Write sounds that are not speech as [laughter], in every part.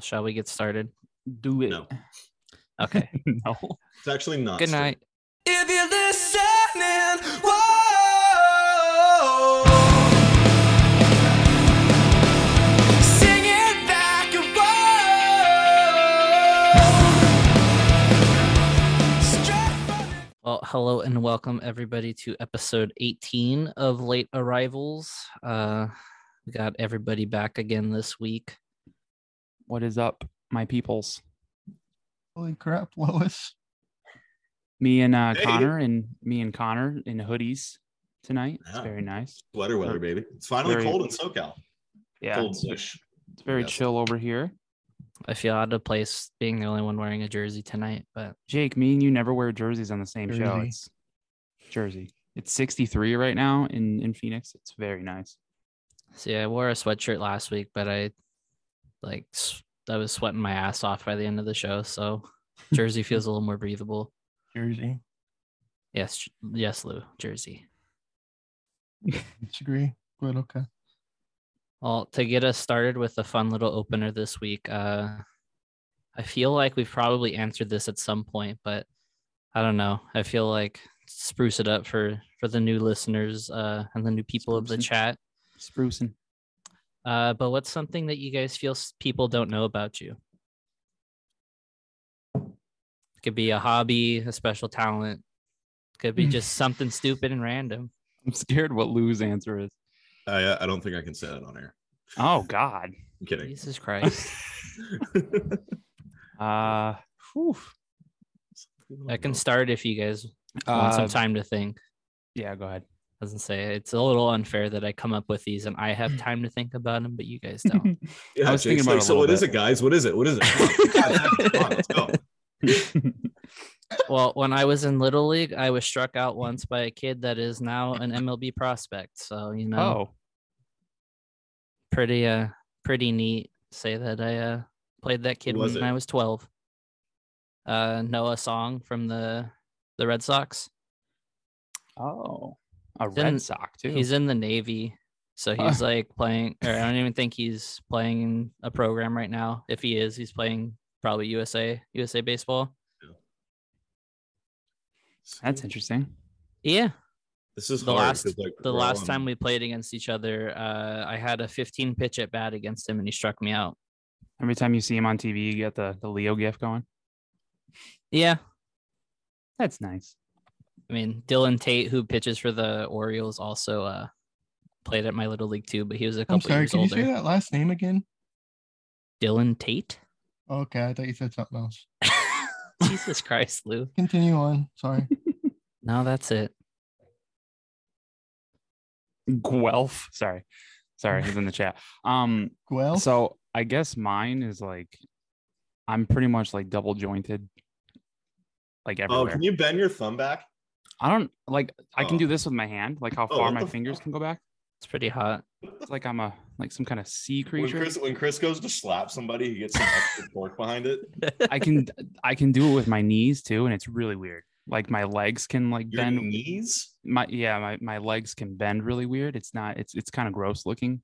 Well, shall we get started? Do it. No. Okay. [laughs] no. [laughs] It's actually not. Good straight. night. If you're listening, whoa. Sing it back, whoa. Straight from the- Well, hello and welcome everybody to episode 18 of Late Arrivals. Uh, we got everybody back again this week. What is up, my peoples? Holy crap, [laughs] Lois. Me and uh, Hey. Connor and me and Connor in hoodies tonight. It's very nice. Sweater weather, baby. It's finally Very- cold in SoCal. Yeah, Cold it's, it's very Yes. chill over here. I feel out of place being the only one wearing a jersey tonight, but Jake, me and you never wear jerseys on the same show. It's Jersey. It's 63 right now in in Phoenix. It's very nice. see, I wore a sweatshirt last week, but I like I was sweating my ass off by the end of the show, so [laughs] jersey feels a little more breathable. Jersey. Yes, yes, Lou, jersey. Disagree, but okay. Well, to get us started with a fun little opener this week, uh, I feel like we've probably answered this at some point, but I don't know. I feel like spruce it up for for the new listeners uh, and the new people of the chat. Sprucing. Uh, but what's something that you guys feel people don't know about you? It Could be a hobby, a special talent. Could be just something stupid and random. I'm scared what Lou's answer is. I, uh, I don't think I can say that on air. Oh God. I'm kidding. Jesus Christ! [laughs] Uh, whew. I can start if you guys want Uh, some time to think. yeah, go ahead. Doesn't say it's a little unfair that I come up with these and I have [laughs] time to think about them, but you guys don't. [laughs] yeah, I was thinking about like, it so little what is bit." it, guys? What is it? What is it? Come on, let's go. [laughs] well, when I was in Little League, I was struck out once by a kid that is now an MLB prospect. So you know, oh, pretty uh, pretty neat. Say that I uh played that kid was when it? I was twelve. Uh, Noah Song from the the Red Sox. oh, a He's in- Red Sox too. He's in the Navy. So Huh. [laughs] he's like playing, or I don't even think he's playing a program right now. If he is, he's playing probably USA, USA baseball. That's interesting. Yeah. This is The hard last 'cause, like, the we're all last time we played against each other, uh, I had a 15 pitch at bat against him and he struck me out. Every time you see him on TV, you get the the Leo gif going. Yeah. That's nice. I mean, Dylan Tate, who pitches for the Orioles, also uh, played at my little league too, but he was a I'm couple sorry, years can you older. say that last name again? Dylan Tate? Okay, I thought you said something else. [laughs] Jesus Christ, Lou. Continue on. Sorry. [laughs] No, that's it. Guelph. Sorry. Sorry, he's in the chat. Um, Well, so I guess mine is like I'm pretty much like double jointed. Like everywhere. Oh, can you bend your thumb back? I don't like I can Oh. do this with my hand, like how Oh, far what my fingers fuck? can go back. It's pretty hot. It's like I'm a like some kind of sea When creature. Chris when Chris goes to slap somebody, he gets some extra [laughs] torque behind it. I can I can do it with my knees too, and it's really weird. Like my legs can like Your bend knees? my yeah, my, my legs can bend really weird. It's not it's it's kind of gross looking.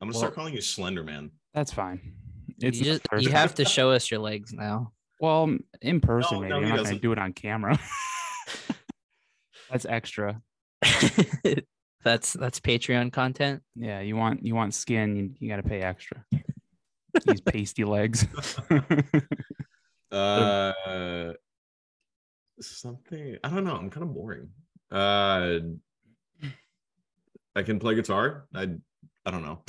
I'm gonna Well- start calling you Slender Man. That's fine. It's you, just, you have to show us your legs now. well in person No, maybe. no, I'm he not gonna do it on camera. [laughs] That's extra. [laughs] that's that's Patreon content. Yeah, you want you want skin, you, you got to pay extra. [laughs] These pasty legs. [laughs] Uh, something I don't know. I'm kind of boring. Uh, I can play guitar. I I don't know.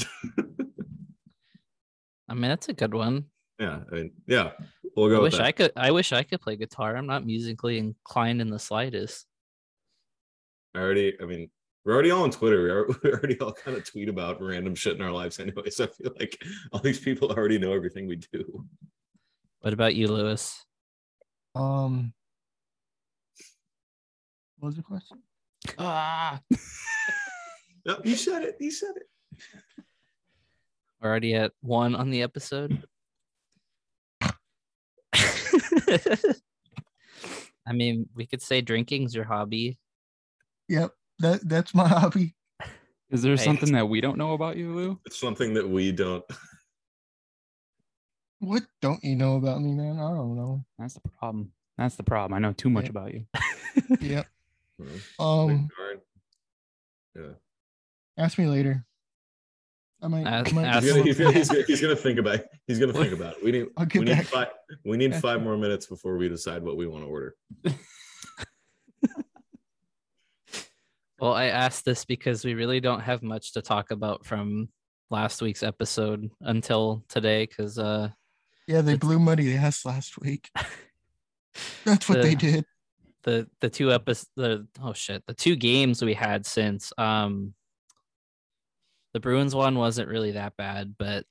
I mean, that's a good one. yeah, I mean, yeah, we'll I go. with wish that. I could. I wish I could play guitar. I'm not musically inclined in the slightest. I already. I mean, we're already all on Twitter. We are- [laughs] we already all kind of tweet about random shit in our lives anyway. So I feel like all these people already know everything we do. What about you, Lewis? um, what was the question? ah, [laughs] Yep, you said it. You said it. We're already at one on the episode. [laughs] I mean, we could say drinking's your hobby. Yep, that that's my [laughs] hobby. is there Hey. something that we don't know about you, Lou? It's something that we don't. What don't you know about me, man? I don't know. That's the problem. That's the problem. I know too much Yeah. about you. [laughs] Yep. Mhm. Um, Yeah. ask me later. I might. Ask- I might ask- He's gonna, he's, gonna, he's, gonna, he's gonna think about it. He's gonna think [laughs] about it. We need we get need five we need five more minutes before we decide what we want to order. Well, I asked this because we really don't have much to talk about from last week's episode until today because uh Yeah, they It's- blew muddy ass last week. [laughs] That's what they did. the the two episodes the oh shit the two games we had since um the Bruins one wasn't really that bad but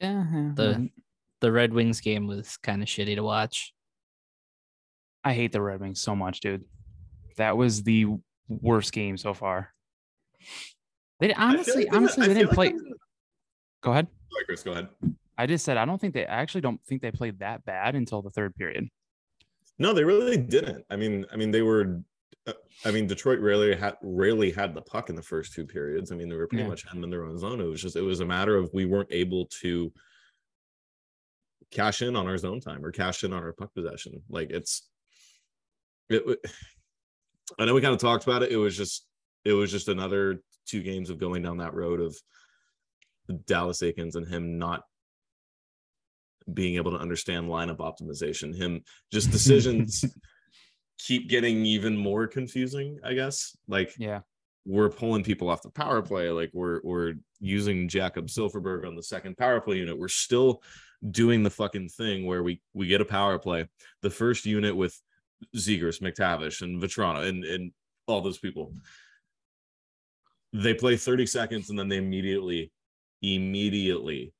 Yeah. The- the Red Wings game was kind of shitty to watch. I hate the Red Wings so much, dude. That was the worst game so far. They I feel honestly, like honestly, I they didn't like play. they're- Go ahead. Sorry, Chris, go ahead. I just said I don't think they I actually don't think they played that bad until the third period. No, they really didn't. I mean, I mean, they were. uh, I mean, Detroit rarely had rarely had the puck in the first two periods. I mean, they were pretty Yeah. much heading in their own zone. It was just it was a matter of we weren't able to cash in on our zone time or cash in on our puck possession. Like it's. It. I know we kind of talked about it. It was just it was just another two games of going down that road of Dallas Eakins and him not being able to understand lineup optimization. Him just [laughs] decisions keep getting even more confusing, I guess. Like Yeah. we're pulling people off the power play, like we're we're using Jacob Silfverberg on the second power play unit. We're still doing the fucking thing where we we get a power play, the first unit with Zegras, McTavish, and Vatrano, and and all those people. They play 30 seconds and then they immediately, immediately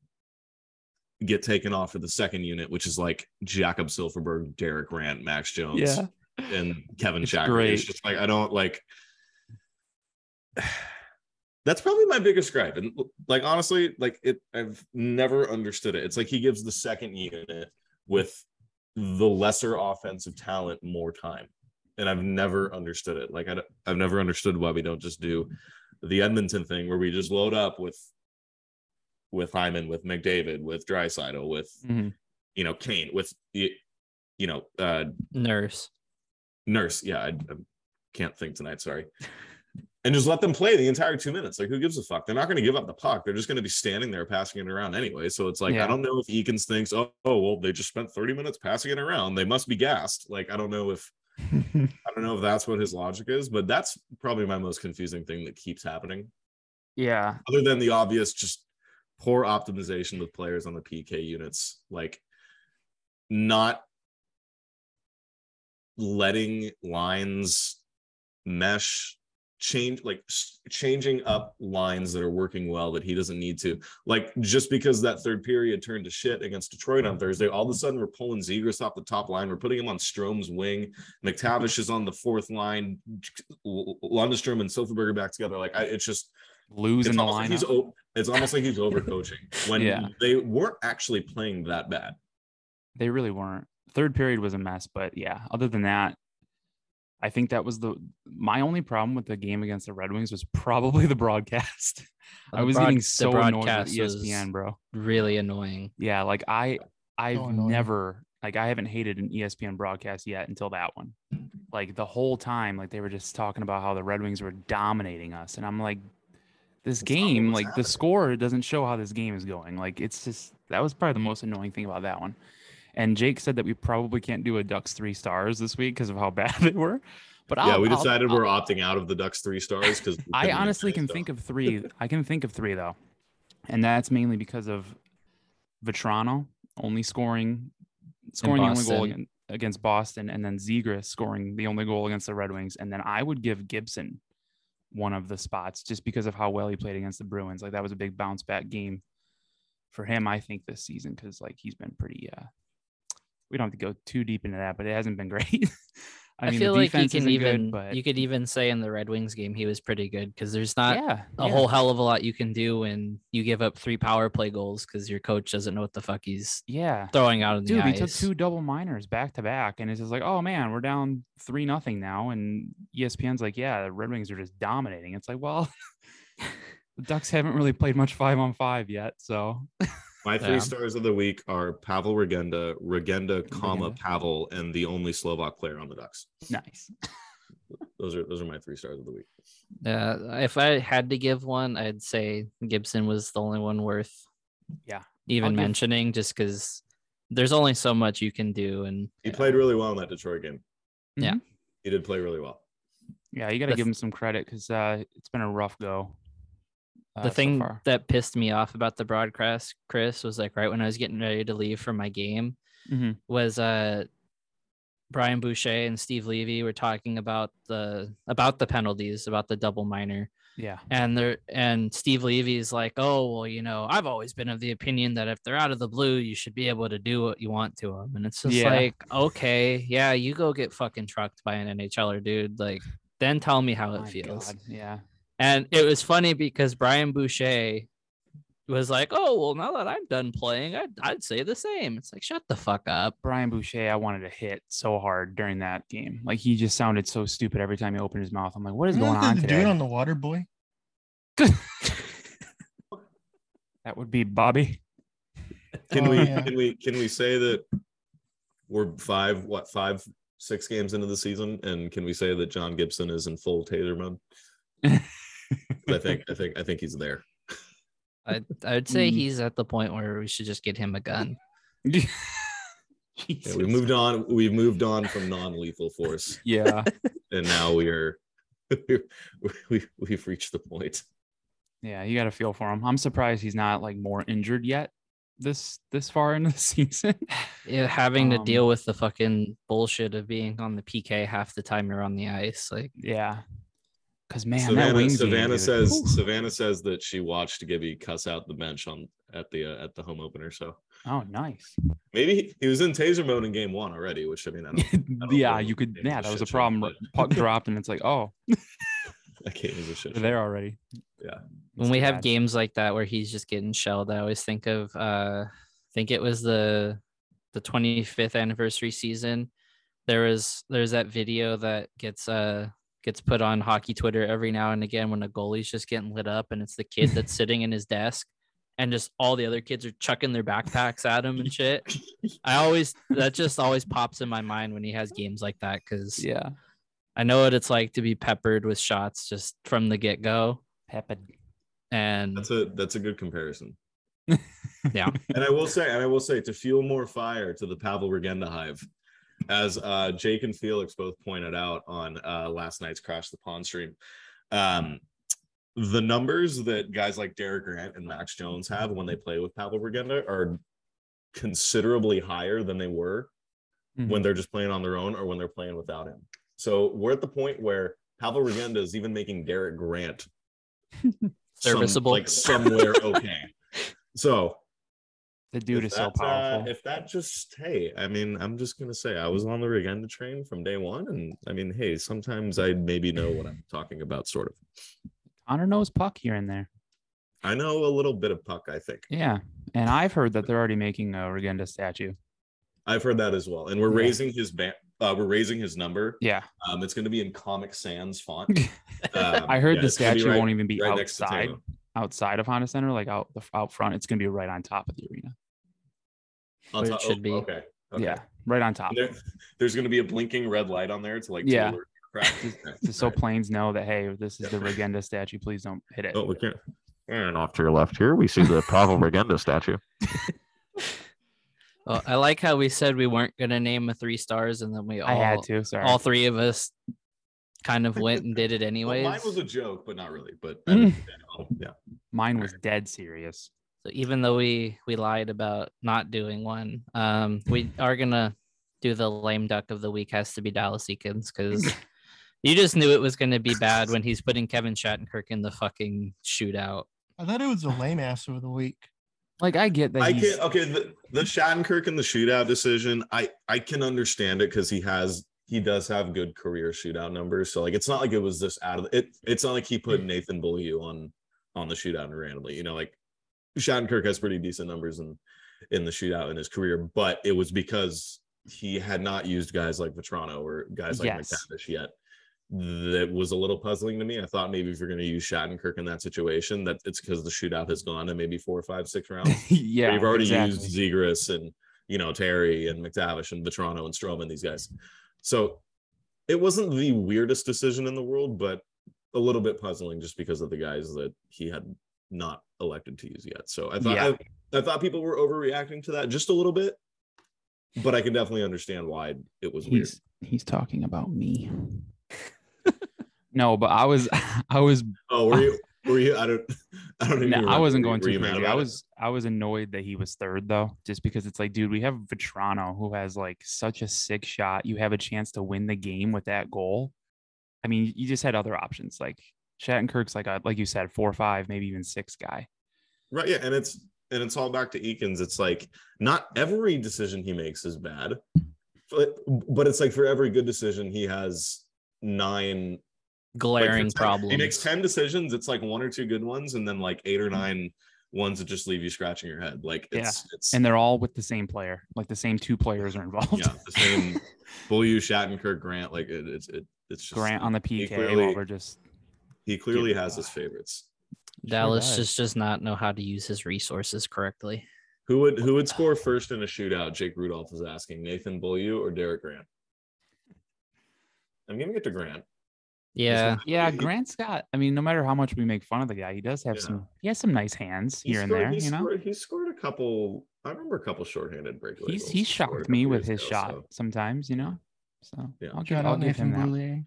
get taken off for the second unit, which is like Jacob Silfverberg, Derek Grant, Max Jones, and Kevin It's Shacker. great. It's just like I don't like. [sighs] That's probably my biggest gripe, and like honestly, like it, I've never understood it. It's like he gives the second unit with the lesser offensive talent more time, and I've never understood it. Like I, I've never understood why we don't just do the Edmonton thing where we just load up with with Hyman, with McDavid, with Draisaitl, with Mhm. you know Kane, with you know uh Nurse. Nurse. Yeah, I, I can't think tonight. Sorry. And just let them play the entire two minutes. Like, who gives a fuck? They're not going to give up the puck. They're just going to be standing there passing it around anyway. So it's like, Yeah. I don't know if Eakins thinks, oh, oh, well, they just spent 30 minutes passing it around. They must be gassed. Like, I don't know if [laughs] I don't know if that's what his logic is, but that's probably my most confusing thing that keeps happening. yeah. Other than the obvious, just poor optimization with players on the PK units, like not letting lines mesh change like changing up lines that are working well that he doesn't need to. Like just because that third period turned to shit against detroit on thursday all of a sudden we're pulling zegras off the top line. We're putting him on strom's wing. Mctavish is on the fourth line. L- lundestrom and silverberger back together. Like I, it's just Losing the almost like he's lineup. it's almost like he's overcoaching. [laughs] When Yeah. they weren't actually playing that bad. They really weren't. Third period was a mess, but yeah, other than that, I think that was the my only problem with the game against the Red Wings was probably the broadcast. [laughs] I was broad- getting so annoyed with broadcast ESPN, bro. Really annoying. Yeah, like I I've annoying. never like I haven't hated an ESPN broadcast yet until that one. Like the whole time, like they were just talking about how the Red Wings were dominating us, and I'm like, this That's game, was like the score doesn't show how this game is going. Like it's just that was probably the most annoying thing about that one. And Jake said that we probably can't do a Ducks three stars this week because of how [laughs] bad they were. But yeah I'll, we decided I'll- we're opting out of the ducks three stars because I honestly can think of [laughs] three. I can think of three though, and that's mainly because of Vatrano only scoring scoring the only goal against, against Boston, and then Zegras scoring the only goal against the Red Wings, and then I would give Gibson one of the spots just because of how well he played against the Bruins. Like that was a big bounce back game for him, I think, this season because like he's been pretty. uh We don't have to go too deep into that, but it hasn't been great. [laughs] I, I, mean, feel the like you can even good, but you could even say in the Red Wings game he was pretty good because there's not yeah, a yeah. whole hell of a lot you can do when you give up three power play goals because your coach doesn't know what the fuck he's yeah. throwing out in Dude, the ice. took two double minors back to back, and it's just like, oh man, we're down three nothing now. And ESPN's like, yeah, the Red Wings are just dominating. It's like, well, [laughs] the Ducks haven't really played much five on five yet, so [laughs] My three Yeah. stars of the week are Pavel Regenda, Regenda, comma Regenda. Pavel, and the only Slovak player on the Ducks. Nice. [laughs] Those are those are my three stars of the week. Yeah, if I had to give one, I'd say Gibson was the only one worth Yeah. even give- mentioning, just because there's only so much you can do, and He played really well in that Detroit game. Yeah. Mhm. He did play really well. Yeah, you got to give him some credit because uh, it's been a rough go. Uh, the thing far. that pissed me off about the broadcast, Chris, was like right when I was getting ready to leave for my game, Mhm. was uh Brian Boucher and Steve Levy were talking about the about the penalties, about the double minor. Yeah. And they're and Steve Levy's like, oh well, you know, I've always been of the opinion that if they're out of the blue, you should be able to do what you want to them. And it's just Yeah. like, okay, yeah, you go get fucking trucked by an NHLer, dude. Like, then tell me how it feels. God, Yeah. And it was funny because Brian Boucher was like, "Oh well, now that I'm done playing, I'd, I'd say the same." It's like, shut the fuck up. Brian Boucher, I wanted to hit so hard during that game. Like he just sounded so stupid every time he opened his mouth. I'm like, what is Isn't going on the today? dude on the water boy? [laughs] that would be Bobby. Can Oh, we yeah. can we can we say that we're five what five six games into the season and can we say that John Gibson is in full taser mode? [laughs] I think I think I think he's there. I I'd say Mm. he's at the point where we should just get him a gun. [laughs] Yeah, Jesus. we moved on. We've moved on from non-lethal force, Yeah. [laughs] and now we are [laughs] we we've reached the point. Yeah, you got to feel for him. I'm surprised he's not like more injured yet this this far into the season. Yeah, having to Um, deal with the fucking bullshit of being on the PK half the time you're on the ice. Like, yeah. Cause man, that Savannah, wing Savannah dude. says Whew. Savannah says that she watched Gibby cuss out the bench on at the uh, at the home opener. So Oh, nice. maybe he, he was in taser mode in game one already. Which I mean, I don't. don't [laughs] yeah, you could. Yeah, that was a shit show, problem. but- Puck [laughs] dropped, and it's like, oh, [laughs] That game was a shit. they're show. there already. Yeah. When It's we too have games like that where he's just getting shelled, I always think of uh I think it was the the 25th anniversary season. There was there's that video that gets uh gets put on hockey Twitter every now and again when a goalie's just getting lit up and it's the kid [laughs] that's sitting in his desk and just all the other kids are chucking their backpacks at him and shit. I always that just always pops in my mind when he has games like that because Yeah, I know what it's like to be peppered with shots just from the get go. Pepid. And That's a that's a good comparison. [laughs] yeah, And I will say, and I will say, to fuel more fire to the Pavel Regenda hive, as uh, Jake and Felix both pointed out on uh, last night's Crash the Pond stream, um, the numbers that guys like Derek Grant and Max Jones have when they play with Pavel Regenda are considerably higher than they were Mhm. when they're just playing on their own or when they're playing without him. So we're at the point where Pavel Regenda is even making Derek Grant [laughs] some- Serviceable. like somewhere okay. [laughs] So The dude if is so uh, powerful. if that just hey, I mean, I'm just gonna say I was on the Regenda train from day one, and I mean, hey, sometimes I maybe know what I'm talking about, sort of. Honor knows puck here and there. I know a little bit of puck, I think. Yeah, and I've heard that they're already making a Regenda statue. I've heard that as well, and we're Yeah. raising his ban- uh, we're raising his number. Yeah, Um, it's gonna be in Comic Sans font. Um, [laughs] I heard yeah, the it's gonna be statue right- won't even be right next to outside outside of Honda Center, like out the out front. It's gonna be right on top of the arena. On Where it should oh, be. Okay. okay. Yeah, right on top. There- there's gonna be a blinking red light on there to like Yeah. Taylor crack. [laughs] Just so planes know that hey, this is the Regenda statue. Please don't hit it. Oh, we can't. And off to your left here, we see the Pavel Regenda statue. [laughs] Well, I like how we said we weren't gonna name a three stars, and then we all I had to. Sorry. all three of us kind of went and did it [laughs] Well, anyways. mine was a joke, but not really. But Mm. yeah. Mine was dead serious. So even though we we lied about not doing one, um, we are gonna do the lame duck of the week. Has to be Dallas Eakins because [laughs] you just knew it was gonna be bad when he's putting Kevin Shattenkirk in the fucking shootout. I thought it was a lame ass of the week. Like I get that. I he's, can okay. The, the Shattenkirk and the shootout decision, I I can understand it because he has he does have good career shootout numbers. So like it's not like it was this out of it. It's not like he put Nathan Beaulieu on on the shootout randomly. You know, like Shattenkirk has pretty decent numbers in in the shootout in his career, but it was because he had not used guys like Vatrano or guys like Yes. McTavish yet. that was a little puzzling to me. I thought maybe if you're going to use Shattenkirk in that situation, that it's because the shootout has gone to maybe four, five, six [laughs] rounds. yeah, But you've already exactly. used Zegras and you know Terry and McTavish and Vatrano and Stroman, these guys. So it wasn't the weirdest decision in the world, but a little bit puzzling just because of the guys that he had not elected to use yet. So I thought Yeah. I, I thought people were overreacting to that just a little bit, but I can definitely understand why it was weird. He's he's talking about me. [laughs] no, but I was [laughs] I was Oh, were you? Were you? I don't. I don't even. No, I wasn't going were too mad crazy. I about it? was I was annoyed that he was third though, just because it's like, dude, we have Vatrano who has like such a sick shot. You have a chance to win the game with that goal. I mean, you just had other options like Shattenkirk's like a like you said, four or five, maybe even six guy. Right. Yeah, and it's and it's all back to Eakins. It's like not every decision he makes is bad, but but it's like for every good decision he has nine like, Glaring 10 problems. He makes ten decisions. It's like one or two good ones, and then like eight or nine ones that just leave you scratching your head. Like Yeah, it's it's And they're all with the same player. Like the same two players are involved. yeah the same. [laughs] Bully, Shattenkirk, Grant. Like it, it's it, it's just Grant on the he PK clearly- while we're just He clearly has his favorites. Dallas does. just does not know how to use his resources correctly. Who would who would score first in a shootout? Jake Rudolph is asking Nathan Beaulieu or Derek Grant. I'm giving it to Grant. Yeah, Yeah, Grant's got. I mean, no matter how much we make fun of the guy, he does have Yeah. some. He has some nice hands He here and there. he You know, scored, he scored a couple. I remember a couple shorthanded breakaways. he's he shocked me with his shot sometimes. You know, so Yeah. I'll give, Shout I'll out give him Nathan that.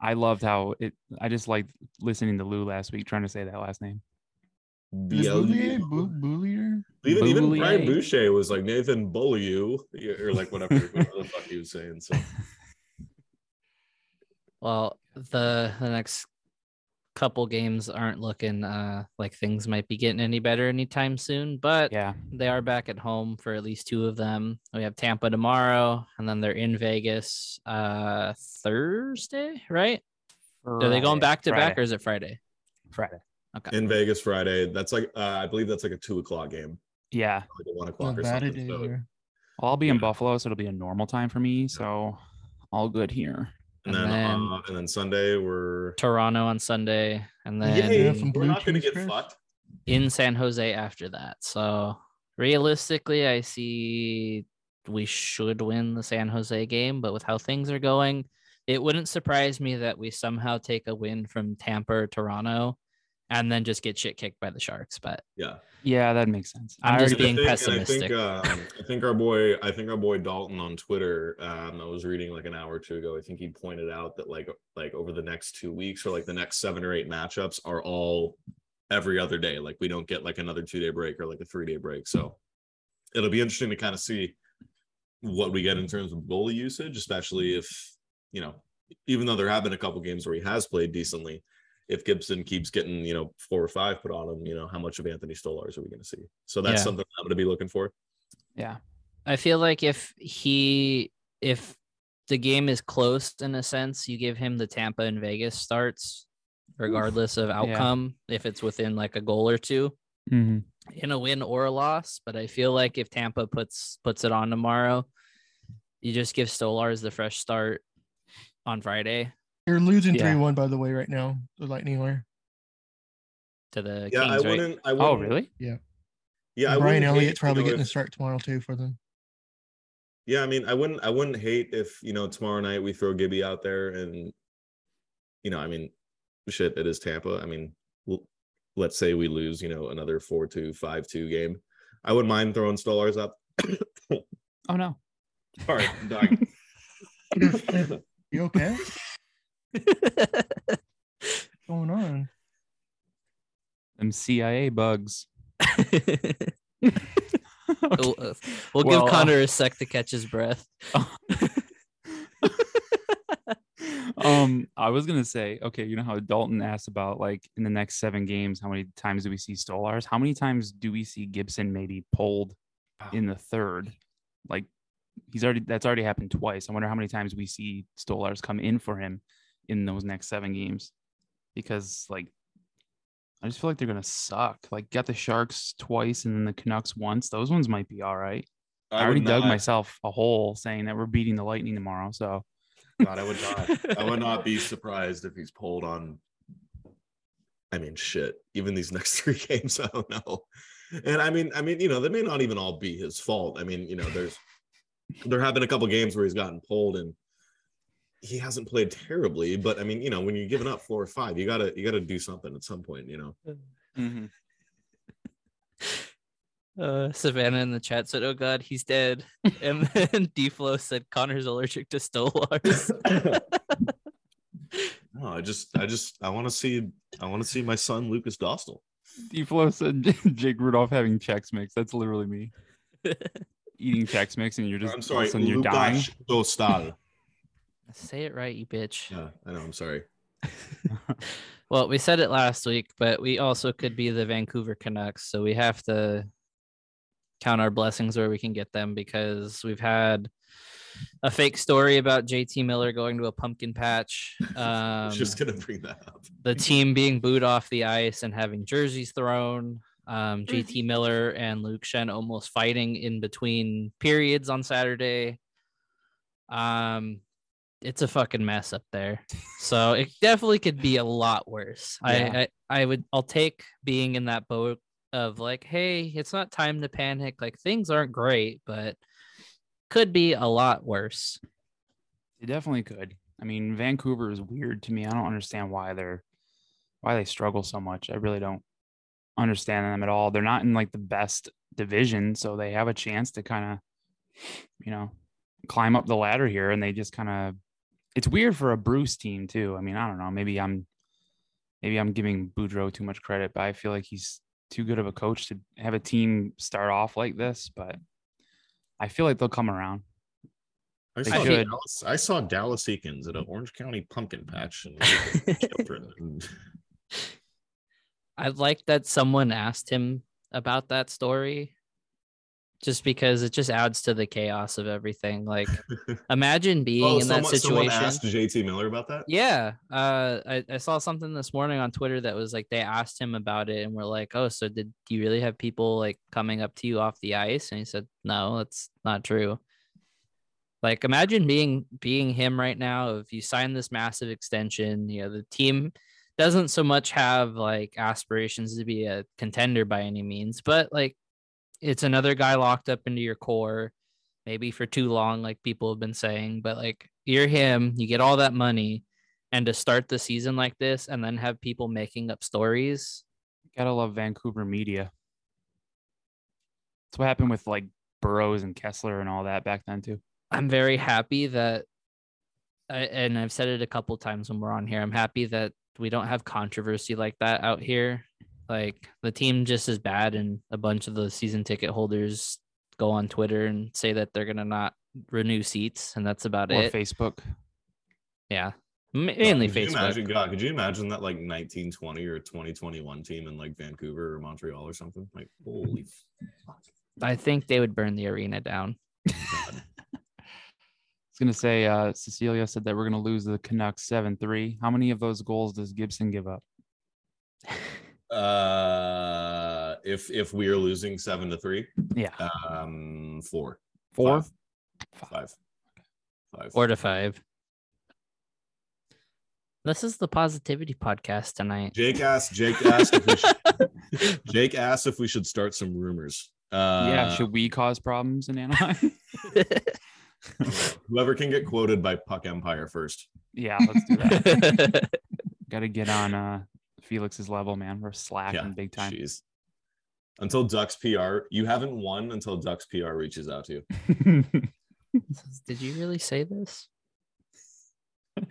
Boulier. I loved how it. I just liked listening to Lou last week trying to say that last name. Is it Boulier? Boulier? Even even Beaulieu. Brian Boucher was like Nathan Beaulieu or like whatever, [laughs] whatever the fuck he was saying. So [laughs] Well, the the next couple games aren't looking uh like things might be getting any better anytime soon, but Yeah, they are back at home for at least two of them. We have Tampa tomorrow, and then they're in Vegas uh Thursday, right? Are they going back to back or is it Friday? Friday? Okay. in Vegas Friday, that's like uh, I believe that's like a two o'clock game, Yeah. like a one o'clock or something. So. Well, I'll be in Buffalo, so it'll be a normal time for me. So all good here. And And then then- uh, and then Sunday we're Toronto on Sunday, and then Yay, Yeah, we're not gonna get curds. fucked. in San Jose after that. So realistically, I see we should win the San Jose game, but with how things are going, it wouldn't surprise me that we somehow take a win from Tampa or Toronto and then just get shit kicked by the Sharks. But Yeah. Yeah, that makes sense. I'm just already- being and I pessimistic. think, um, [laughs] I think our boy, I think our boy Dalton on Twitter. Um, I was reading like an hour or two ago. I think he pointed out that like like over the next two weeks or like the next seven or eight matchups are all every other day. Like we don't get like another two day break or like a three day break. So it'll be interesting to kind of see what we get in terms of goalie usage, especially if you know, even though there have been a couple games where he has played decently. If Gibson keeps getting, you know, four or five put on him, you know, how much of Anthony Stolarz are we going to see? So that's Yeah. something I'm going to be looking for. yeah. I feel like if he if the game is close in a sense, you give him the Tampa and Vegas starts, regardless of outcome, if it's within like a goal or two. Mhm. in a win or a loss. But I feel like if Tampa puts puts it on tomorrow, you just give Stolarz the fresh start on Friday They're losing Yeah. 3 1, by the way, right now. The Lightning are. to the Yeah, I Kings, right? wouldn't. I oh, wouldn't. Oh, really? Yeah, I Brian wouldn't hate, Elliott's probably you know, getting a start tomorrow, too, for them. Yeah, I mean, I wouldn't. I wouldn't hate if you know tomorrow night we throw Gibby out there and, you know, I mean, shit, it is Tampa. I mean, l- let's say we lose, you know, another four two five two game. I wouldn't mind throwing Stolarz up. Oh no. Sorry, I'm dying. [laughs] You okay? [laughs] What's going on? Them CIA bugs. [laughs] we'll, uh, we'll Well, uh, give Connor a sec to catch his breath. [laughs] um, I was gonna say, okay, you know how Dalton asked about like in the next seven games, how many times do we see Stolarz? How many times do we see Gibson maybe pulled in the third? Like he's already that's already happened twice. I wonder how many times we see Stolarz come in for him in those next seven games. Because like I just feel like they're gonna suck. Like got the Sharks twice and then the Canucks once. Those ones might be all right. I, already dug not- myself a hole saying that we're beating the Lightning tomorrow. So God, I would not. I would not be surprised if he's pulled on. I mean, shit. Even these next [laughs] three games, I don't know. And I mean, I mean, you know, they may not even all be his fault. I mean, you know, there's there have been a couple games where he's gotten pulled and he hasn't played terribly. But I mean, you know, when you're giving up four or five, you gotta you gotta do something at some point. You know. Mhm. Uh, Savannah in the chat said, "Oh God, he's dead," [laughs] and then [laughs] Deflo said, "Connor's allergic to Stolarz." [laughs] No, I just, I just, I want to see, I want to see my son Lukas Dostal. D-Flow said Jake Rudolph having Chex Mix. That's literally me. Eating Chex Mix and you're just I'm sorry, of a sudden you're dying. Lukas Dostal. Say it right, you bitch. Yeah, I know. I'm sorry. [laughs] Well, we said it last week, but we also could be the Vancouver Canucks, so we have to count our blessings where we can get them because we've had a fake story about JT Miller going to a pumpkin patch. [laughs] Um, just gonna bring that up. the team being booed off the ice and having jerseys thrown. Um, JT Miller and Luke Schenn almost fighting in between periods on Saturday. Um, it's a fucking mess up there. So it definitely could be a lot worse. Yeah. I, I I would I'll take being in that boat of like, hey, it's not time to panic. Like things aren't great, but could be a lot worse. It definitely could. I mean, Vancouver is weird to me. I don't understand why they're why they struggle so much. I really don't understand them at all. They're not in like the best division, so they have a chance to kind of, you know, climb up the ladder here. And they just kind of, it's weird for a Bruce team too. I mean, I don't know. Maybe I'm, maybe I'm giving Boudreau too much credit, but I feel like he's too good of a coach to have a team start off like this. But I feel like they'll come around. I saw. Dallas, I saw Dallas Eakins at an Orange County pumpkin patch and children. [laughs] And I like that someone asked him about that story just because it just adds to the chaos of everything. Like [laughs] imagine being oh, in that someone, someone asked JT Miller about that. Yeah. Uh I, I saw something this morning on Twitter that was like they asked him about it and we're like, Oh, so did you really have people like coming up to you off the ice? And he said, No, that's not true. Like imagine being being him right now if you sign this massive extension, you know, the team doesn't so much have like aspirations to be a contender by any means, but like it's another guy locked up into your core, maybe for too long, like people have been saying. But like you're him, you get all that money, and to start the season like this and then have people making up stories. Gotta love Vancouver media. That's what happened with like Burrows and Kesler and all that back then too. I'm very happy that, and I've said it a couple times when we're on here. I'm happy that we don't have controversy like that out here. Like the team just is bad, and a bunch of the season ticket holders go on Twitter and say that they're gonna not renew seats, and that's about it. Or it. Facebook. Yeah, mainly could you Facebook. imagine, God, could you imagine that like 1920 or 2021 team in like Vancouver or Montreal or something? Like, holy fuck. I think they would burn the arena down. God. [laughs] I was gonna say uh Cecilia said that we're gonna lose the Canucks seven three. How many of those goals does Gibson give up? [laughs] Uh, if if we are losing seven to three, Yeah. um, four, Four? Five. five, five. Four to five. This is the positivity podcast tonight. Jake asked. Jake asked if we should, [laughs] Jake asked if we should start some rumors. Uh, yeah, should we cause problems in Anaheim? [laughs] [laughs] whoever can get quoted by Puck Empire first. yeah, let's do that. Gotta get on uh Felix's level, man. We're slacking Yeah, big time. Jeez. Until Ducks PR, you haven't won until Ducks PR reaches out to you. [laughs] [laughs] Did you really say this? [laughs]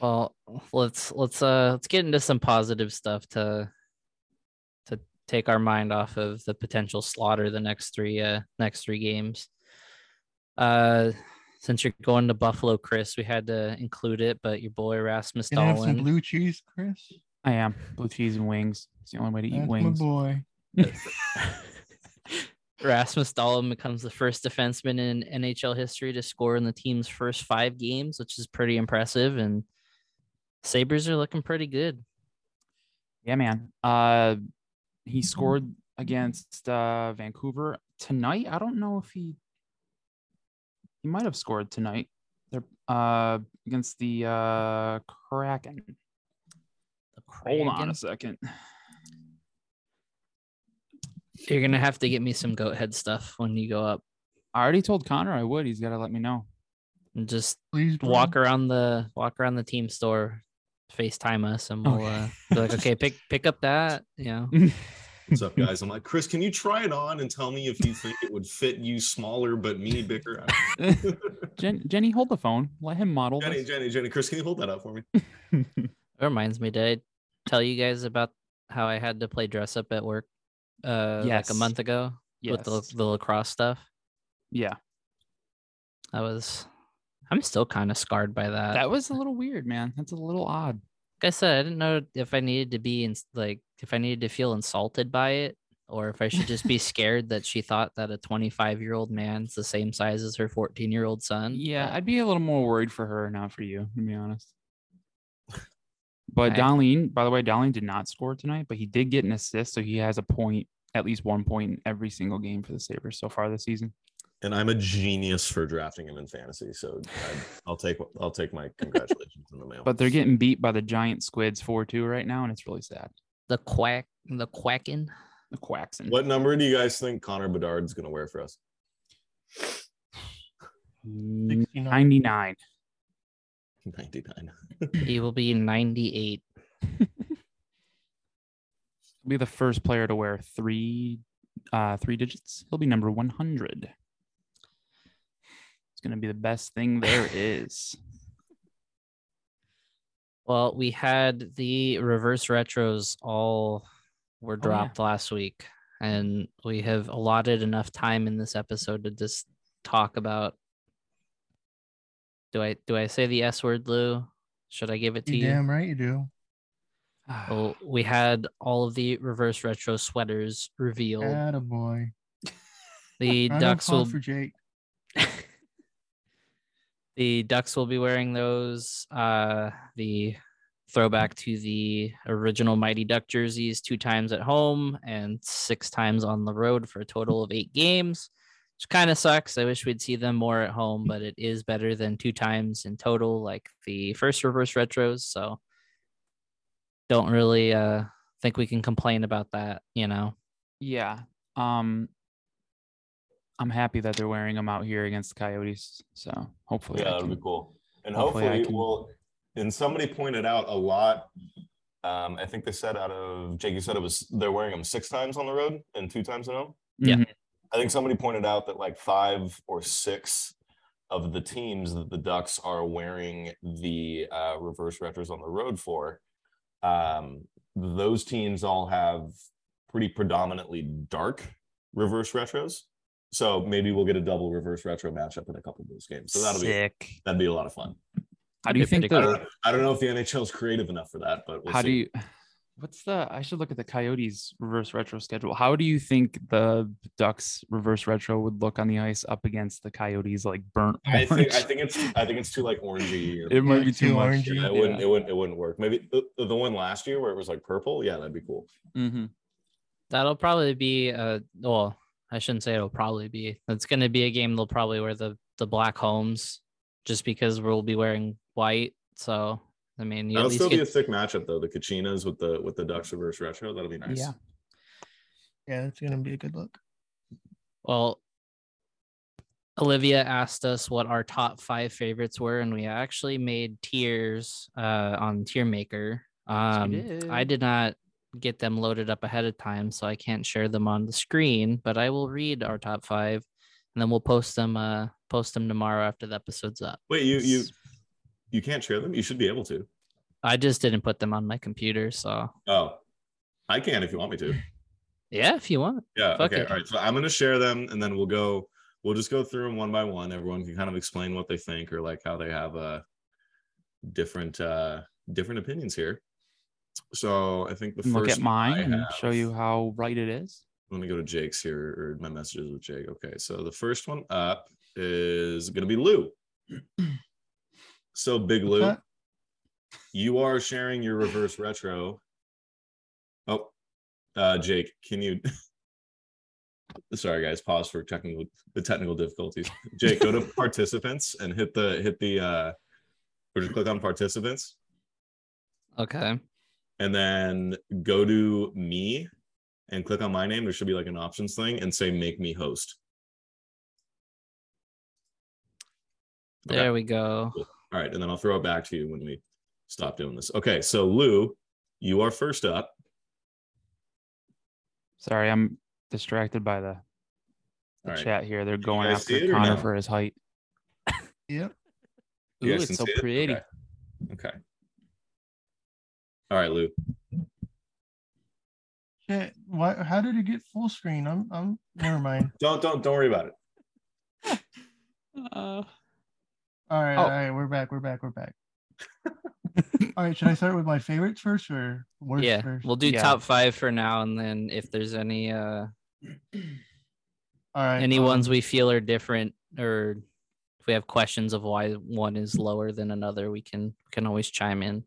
well, let's let's uh let's get into some positive stuff to to take our mind off of the potential slaughter the next three uh next three games. Uh since you're going to Buffalo, Chris, we had to include it, but your boy Rasmus Can I have some Dahlin. blue cheese, Chris? I am. Blue cheese and wings. It's the only way to eat That's wings. my boy. [laughs] Rasmus Dahlin becomes the first defenseman in NHL history to score in the team's first five games, which is pretty impressive. And Sabres are looking pretty good. Yeah, man. Uh he scored against uh Vancouver tonight. I don't know if he he might have scored tonight. They're uh against the uh Kraken. The Hold on a second. You're gonna have to get me some goat head stuff when you go up I already told Connor I would. He's got to let me know. and just Please walk around the walk around the team store, FaceTime us, and we'll uh, be like, okay, pick [laughs] pick up that. You know, What's up, guys? I'm like, Chris, can you try it on and tell me if you think it would fit you smaller but me bigger? [laughs] Jen, Jenny, hold the phone. Let him model. Jenny, this. Jenny, Jenny, Chris, can you hold that up for me? [laughs] it reminds me. Did I tell you guys about how I had to play dress up at work? Uh, like a month ago with the, the lacrosse stuff. Yeah, I was. I'm still kind of scarred by that. that was a little weird, man. That's a little odd. like I said, I didn't know if I needed to be in like if I needed to feel insulted by it or if I should just be [laughs] scared that she thought that a 25 year old man's the same size as her 14 year old son. Yeah, I'd be a little more worried for her, not for you, to be honest. But I- Dahlin, by the way, Dahlin did not score tonight, but he did get an assist, so he has a point, at least one point in every single game for the Sabres so far this season. And I'm a genius for drafting him in fantasy, so I, I'll take I'll take my congratulations in the mail. But they're getting beat by the giant squids 4-2 right now, and it's really sad. The quack, the quacking. The quacks and what number do you guys think Connor Bedard's going to wear for us? 69. 99. 99. He will be 98. He'll [laughs] be the first player to wear three uh three digits. He'll be number 100. It's gonna be the best thing there [laughs] is. Well, we had the reverse retros all were Oh, yeah. dropped last week, and we have allotted enough time in this episode to just talk about. Do I do I say the S word, Lou? Should I give it to You you? damn right you do. Well, [sighs] we had all of the reverse retro sweaters revealed. Attaboy. the [laughs] Ducks will for Jake. [laughs] the Ducks will be wearing those. Uh, the throwback to the original Mighty Duck jerseys, two times at home and six times on the road for a total of eight games, which kind of sucks. I wish we'd see them more at home, but it is better than two times in total, like the first reverse retros. So don't really uh, think we can complain about that, you know. Yeah. Um I'm happy that they're wearing them out here against the Coyotes. So hopefully yeah, that'll be cool. And hopefully I hopefully, can- well, and somebody pointed out a lot. Um, I think they said out of Jake, you said it was they're wearing them six times on the road and two times at home. Yeah. Mhm. I think somebody pointed out that like five or six of the teams that the Ducks are wearing the uh, reverse retros on the road for, um, those teams all have pretty predominantly dark reverse retros. So maybe we'll get a double reverse retro matchup in a couple of those games. So that'll be that'd be a lot of fun. How do you Be think pretty I don't, know, I don't know if the NHL is creative enough for that, but we'll how see. do you what's the I should look at the Coyotes reverse retro schedule. How do you think the Ducks reverse retro would look on the ice up against the Coyotes like burnt I think I think it's I think it's too like orangey. [laughs] Or, it might be too too much. orangey. yeah, it wouldn't it wouldn't it wouldn't work. Maybe the, the one last year where it was like purple. Yeah, that'd be cool. hmm That'll probably be a well, I shouldn't say it'll probably be. It's gonna be a game they'll probably wear the the black homes just because we'll be wearing white. So I mean you at That'll least still be a thick matchup though. The Kachinas with the with the Ducks reverse retro. That'll be nice. Yeah. Yeah, it's gonna be a good look. well Olivia asked us what our top five favorites were, and we actually made tiers uh on tier maker. Um I did. did not get them loaded up ahead of time, so I can't share them on the screen, but I will read our top five and then we'll post them uh post them tomorrow after the episode's up. Wait, you you you can't share them. You should be able to. I just didn't put them on my computer, so Oh, I can if you want me to. [laughs] yeah, if you want. Yeah. Fuck okay. it. All right. So I'm gonna share them, and then we'll go. We'll just go through them one by one. Everyone can kind of explain what they think or like how they have uh different uh different opinions here. So I think the Look first at one mine I and show you how right it is. Let me go to Jake's here or my messages with Jake. Okay, so the first one up is gonna be Lou. [clears throat] So Big Lou, that? You are sharing your reverse retro. Oh, uh, Jake, can you [laughs] Sorry, guys. Pause for technical the technical difficulties. Jake, go to [laughs] participants and hit the hit the uh, or just click on participants, Okay. and then go to me and click on my name. There should be like an options thing and say make me host. Okay. There we go. All right, and then I'll throw it back to you when we stop doing this. Okay, so Lou, you are first up. Sorry, I'm distracted by the, the All right. chat here. They're going after Connor no? for his height. Yep. You Ooh, it's so see it? pretty. Okay. okay. All right, Lou. Shit. Why? How did it get full screen? I'm. I'm. Never mind. [laughs] Don't don't don't worry about it. [laughs] Uh, All right. Oh. All right. We're back. We're back. We're back. [laughs] all right. Should I start with my favorites first or worst yeah, first? we'll do Yeah. top five for now, and then if there's any uh all right. any um, ones we feel are different, or if we have questions of why one is lower than another, we can can always chime in.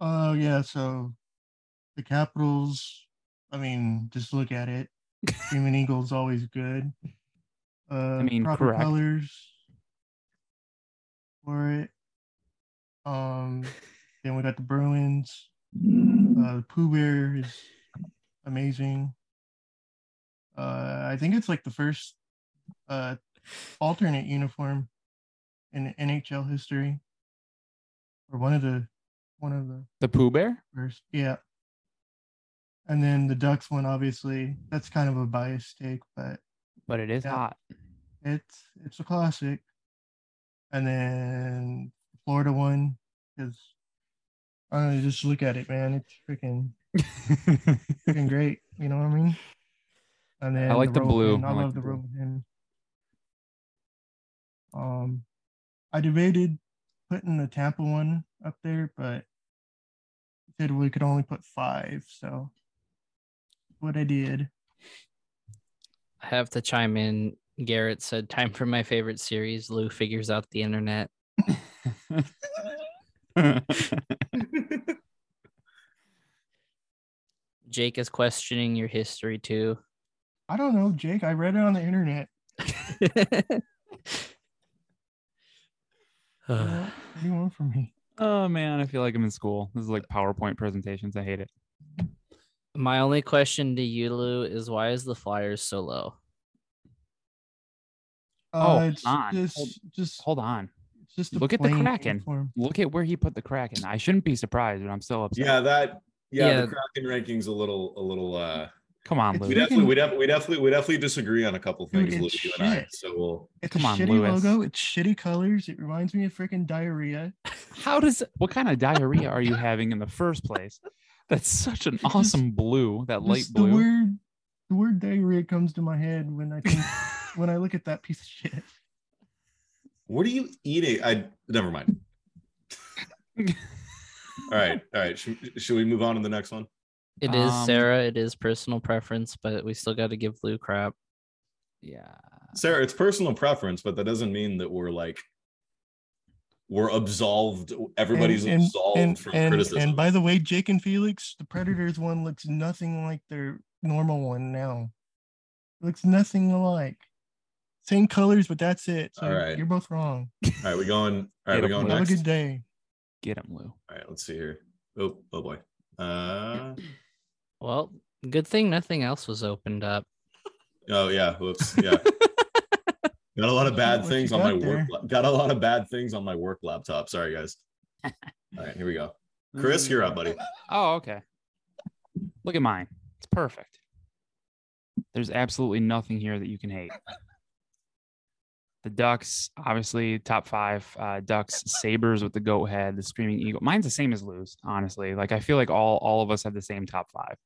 Oh yeah, so the Capitals. I mean, just look at it. [laughs] Screaming Eagles always good. Uh, I mean, proper correct. colors for it. Um, [laughs] then we got the Bruins. Uh, the Pooh Bear is amazing. Uh, I think it's like the first uh alternate uniform in NHL history, or one of the one of the the Pooh Bear? first. Yeah. And then the Ducks one, obviously, that's kind of a biased take, but But it is Yeah. hot. it's it's a classic. And then the Florida one because I don't know, just look at it, man. It's freaking freaking [laughs] great. You know what I mean? And then like the blue. Rowan, I, I like love the the blue. Rowan. Um, I debated putting the Tampa one up there, but said we could only put five, so what I did. I have to chime in. Garrett said, "Time for my favorite series." Lou figures out the internet. [laughs] [laughs] Jake is questioning your history too. I don't know, Jake. I read it on the internet. [laughs] You know, what do you want from me? oh man, I feel like I'm in school. This is like PowerPoint presentations. I hate it. My only question to you, Lou, is why is the Flyers so low? Oh, Uh, it's on. just, Hold- just, Hold on. It's just a look at the Kraken. uniform. Look at where he put the Kraken. I shouldn't be surprised, but I'm still upset. Yeah, that yeah, Yeah. the Kraken ranking's a little a little uh Come on, It's we Lou. freaking- definitely we definitely we definitely we definitely disagree on a couple Dude, things, Lou, it's you and I. So we'll It's Come a on, shitty Lewis. logo. It's shitty colors. It reminds me of freaking diarrhea. [laughs] How does what kind of diarrhea are you having in the first place? That's such an [laughs] just- awesome blue, that light Just the blue. word, the word diarrhea comes to my head when I think [laughs] when I look at that piece of shit. What are you eating? I never mind. [laughs] all right, all right. Should, should we move on to the next one? It is Um, Sarah. It is personal preference, but we still got to give Lou crap. yeah. Sarah, it's personal preference, but that doesn't mean that we're like we're absolved. Everybody's and, absolved and, from and, criticism. and by the way, Jake and Felix, the Predators one looks nothing like their normal one now. looks nothing alike. Same colors, but that's it. So All right. you're both wrong. all right, we going. All right, we Get going up, Have a good day. Get him, Lou. All right, let's see here. Oh, oh boy. Uh Well, good thing nothing else was opened up. oh yeah. Whoops. Yeah. [laughs] Got a lot of bad things on my got work. Got a lot of bad things on my work laptop. Sorry, guys. [laughs] All right, here we go. Chris, you're up, buddy. Oh, okay. Look at mine. It's perfect. There's absolutely nothing here that you can hate. The Ducks, obviously, top five. Uh, Ducks, Sabres with the goat head, the Screaming Eagle. Mine's the same as Lou's, honestly. Like I feel like all all of us have the same top five.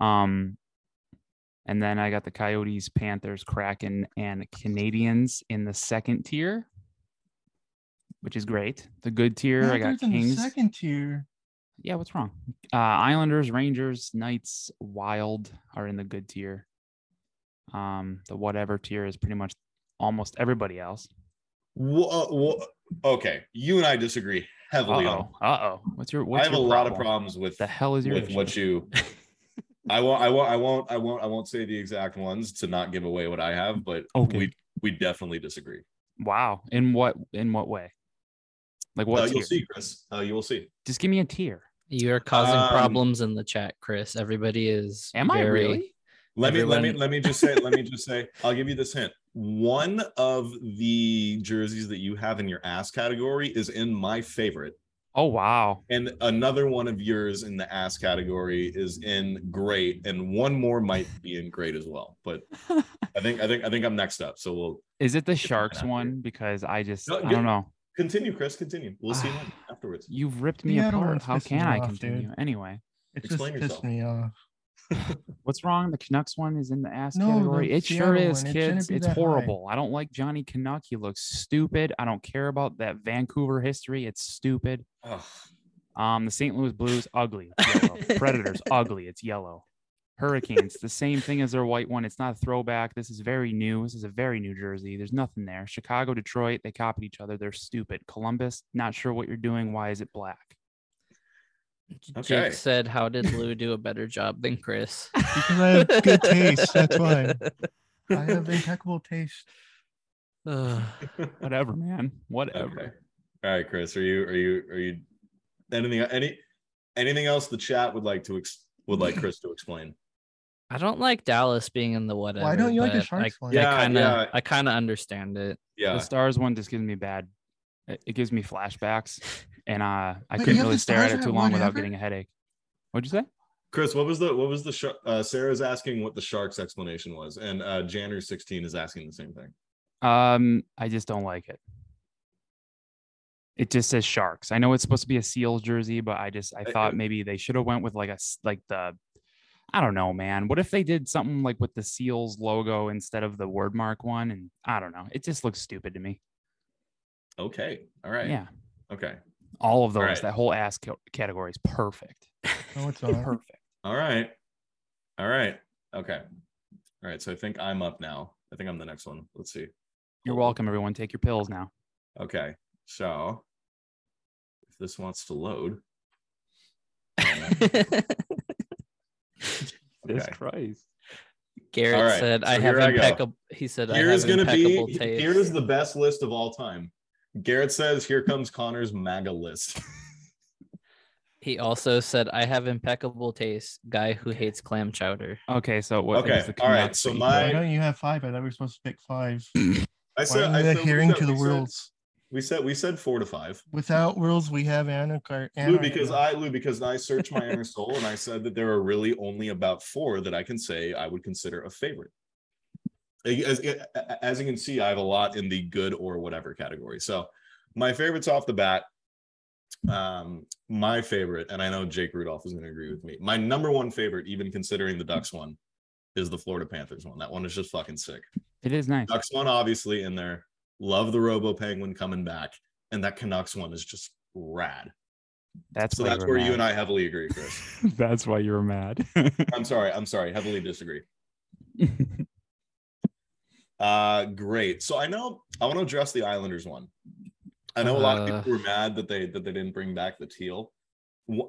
Um, and then I got the Coyotes, Panthers, Kraken, and Canadiens in the second tier, which is great. The good tier, I got Panthers in the Kings. second tier. Yeah, what's wrong? Uh, Islanders, Rangers, Knights, Wild are in the good tier. Um, the whatever tier is pretty much almost everybody else. Wha- wha- okay, you and I disagree Uh heavily on. oh. Uh oh. What's your? I What's have a your lot of problems with The hell is your with issue? what you [laughs] I won't I won't I won't I won't I won't say the exact ones to not give away what I have, but Okay. we we definitely disagree. Wow. In what in what way? Like what Uh, you'll see, Chris. Uh, you will see. Just give me a tier. You are causing Um, problems in the chat, Chris. Everybody is. Am I very- really? Let me let me let me just say let me just say [laughs] I'll give you this hint. One of the jerseys that you have in your ass category is in my favorite, Oh wow. and another one of yours in the ass category is in great, and one more might be in great as well. But [laughs] I think I think I think I'm next up, so we'll Is it the Sharks after. one? Because I just No, I don't know. continue, Chris. Continue. We'll see one ah, afterwards. You've ripped me The other apart. How can I off, continue? dude. Anyway, It Explain just yourself. pissed me off. [laughs] what's wrong? The Canucks one is in the ass No, category. the It sure is, one, kids. be It's that high. horrible. I don't like Johnny Canuck. He looks stupid. I don't care about that Vancouver history. It's stupid. Ugh. Um, the St. Louis Blues, ugly. [laughs] Predators, ugly. It's yellow. Hurricanes, the same thing as their white one. It's not a throwback. This is very new. This is a very new jersey. There's nothing there. Chicago, Detroit, they copied each other. They're stupid. Columbus, not sure what you're doing. Why is it black? Okay. Jake said, "How did Lou do a better job than Chris?" [laughs] Because I have good taste. That's why. [laughs] I have impeccable taste. Ugh. [sighs] Whatever, man. Whatever. Okay. All right, Chris. Are you are you are you anything any anything else the chat would like to ex- would like Chris to explain? I don't like Dallas being in the whatever. Why don't you like the but Sharks I, one? Yeah, I kind of, yeah. I kind of understand it. Yeah. The Stars one just gives me bad. It, it gives me flashbacks, [laughs] and uh, I Wait, couldn't really stare at it too long without whatever? getting a headache. What'd you say? Chris, what was the what was the sh- uh Sarah's asking what the sharks explanation was and uh Janner 16 is asking the same thing. Um, I just don't like it. It just says Sharks. I know it's supposed to be a Seals jersey, but I just I I- thought maybe they should have went with like a s- like the I don't know, man. What if they did something like with the Seals logo instead of the word mark one? And I don't know. It just looks stupid to me. Okay. All right. Yeah, Okay. All of those. All right. That whole ass category is perfect. [laughs] No, it's not. Perfect. All right. All right. Okay. All right. So I think I'm up now. I think I'm the next one. Let's see. You're welcome, everyone. Take your pills now. Okay. So if this wants to load. [laughs] Jesus Okay. Christ. Garrett All right, said, "I so have here I go. impeccable." He said, "I Here's have gonna impeccable be taste." here's the best list of all time. Garrett says, "Here comes Connor's MAGA list." [laughs] He also said, "I have impeccable taste." Guy who hates clam chowder. Okay, so what? Okay, is the all right, so you my- Why picked? don't you have five? I thought we were supposed to pick five. [clears throat] I Why said, are I we said, adhering said- to the we said- rules? We said we said four to five. Without rules, we have anarchy. Lou, because I Lou, because I searched my inner soul and I said that there are really only about four that I can say I would consider a favorite. As, as you can see, I have a lot in the good or whatever category. So my favorites off the bat. Um, my favorite, and I know Jake Rudolph is going to agree with me. My number one favorite, even considering the Ducks one, is the Florida Panthers one. That one is just fucking sick. It is nice. Ducks one, obviously, in there. Love the Robo Penguin coming back, and that Canucks one is just rad. That's So that's where you and I heavily agree, Chris. [laughs] That's why you were mad. I'm sorry. I'm sorry. Heavily disagree. [laughs] Uh, great. So I know I want to address the Islanders one. I know a lot of Uh. people were mad that they that they didn't bring back the teal.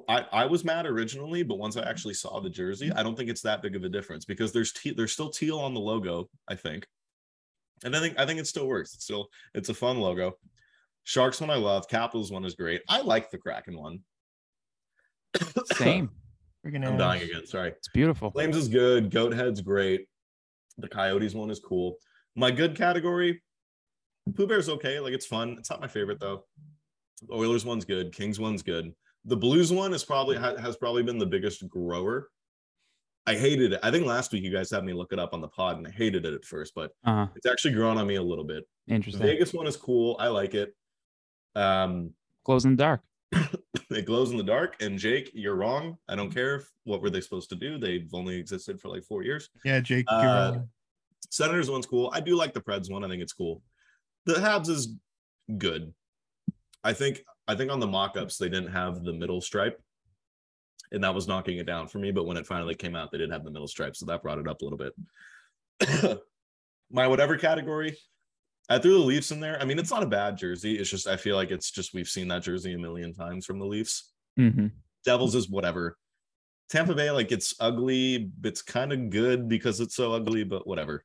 I, I was mad originally, but once I actually saw the jersey, I don't think it's that big of a difference because there's te- there's still teal on the logo, I think. And I think I think it still works. It's still it's a fun logo. Sharks one I love. Capitals one is great. I like the Kraken one. [coughs] Same. Freaking I'm dying again. Sorry. It's beautiful. Flames is good. Goat head's great. The Coyotes one is cool. My good category, Pooh Bear's okay. Like it's fun. It's not my favorite though. The Oilers one's good. Kings one's good. The Blues one is probably ha- has probably been the biggest grower. I hated it. I think last week you guys had me look it up on the pod, and I hated it at first, but Uh, it's actually grown on me a little bit. interesting. Vegas one is cool. I like it. Um, Glows in the dark. [coughs] it glows in the dark. And Jake, you're wrong. I don't care. If, what were they supposed to do? They've only existed for like four years. Yeah, Jake, you're Uh, wrong. Senators one's cool. I do like the Preds one. I think it's cool. The Habs is good. I think I think on the mock-ups they didn't have the middle stripe. And that was knocking it down for me. But when it finally came out, they did have the middle stripe. So that brought it up a little bit. [coughs] My whatever category. I threw the Leafs in there. I mean, it's not a bad jersey. It's just I feel like it's just we've seen that jersey a million times from the Leafs. hmm Devils is whatever. Tampa Bay, like it's ugly. It's kind of good because it's so ugly, but whatever.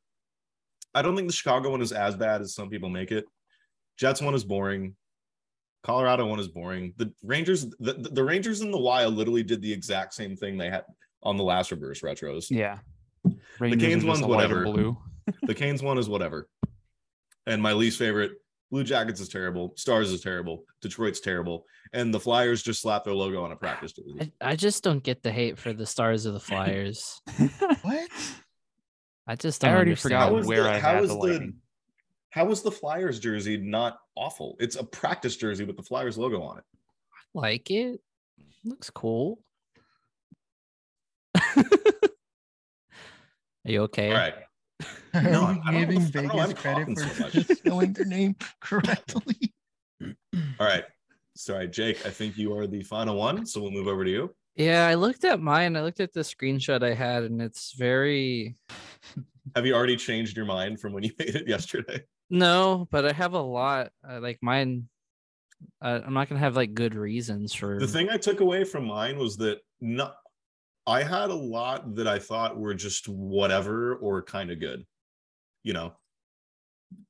I don't think the Chicago one is as bad as some people make it. Jets one is boring. Colorado one is boring. The Rangers, the, the the Rangers in the Wild literally did the exact same thing they had on the last reverse retros. Yeah. Rangers are Canes one's whatever. Blue. [laughs] The Canes one is whatever. And my least favorite, Blue Jackets is terrible. Stars is terrible. Detroit's terrible. And the Flyers just slap their logo on a practice jersey. I, I just don't get the hate for the stars of the Flyers. [laughs] What? I just I don't already understand. forgot where the- I how had is the the- How was the Flyers jersey not awful? It's a practice jersey with the Flyers logo on it. I like it. Looks cool. [laughs] Are you okay? All right. Are No, we I don't know giving if- I don't know I'm Vegas credit coughing for so just spelling their name [laughs] correctly? All right. Sorry, Jake. I think you are the final one. So we'll move over to you. Yeah, I looked at mine. I looked at the screenshot I had, and it's very [laughs] Have you already changed your mind from when you [laughs] made it yesterday? no, but I have a lot. Uh, like mine, uh, I'm not gonna have like good reasons for. The thing I took away from mine was that not I had a lot that I thought were just whatever or kind of good. You know.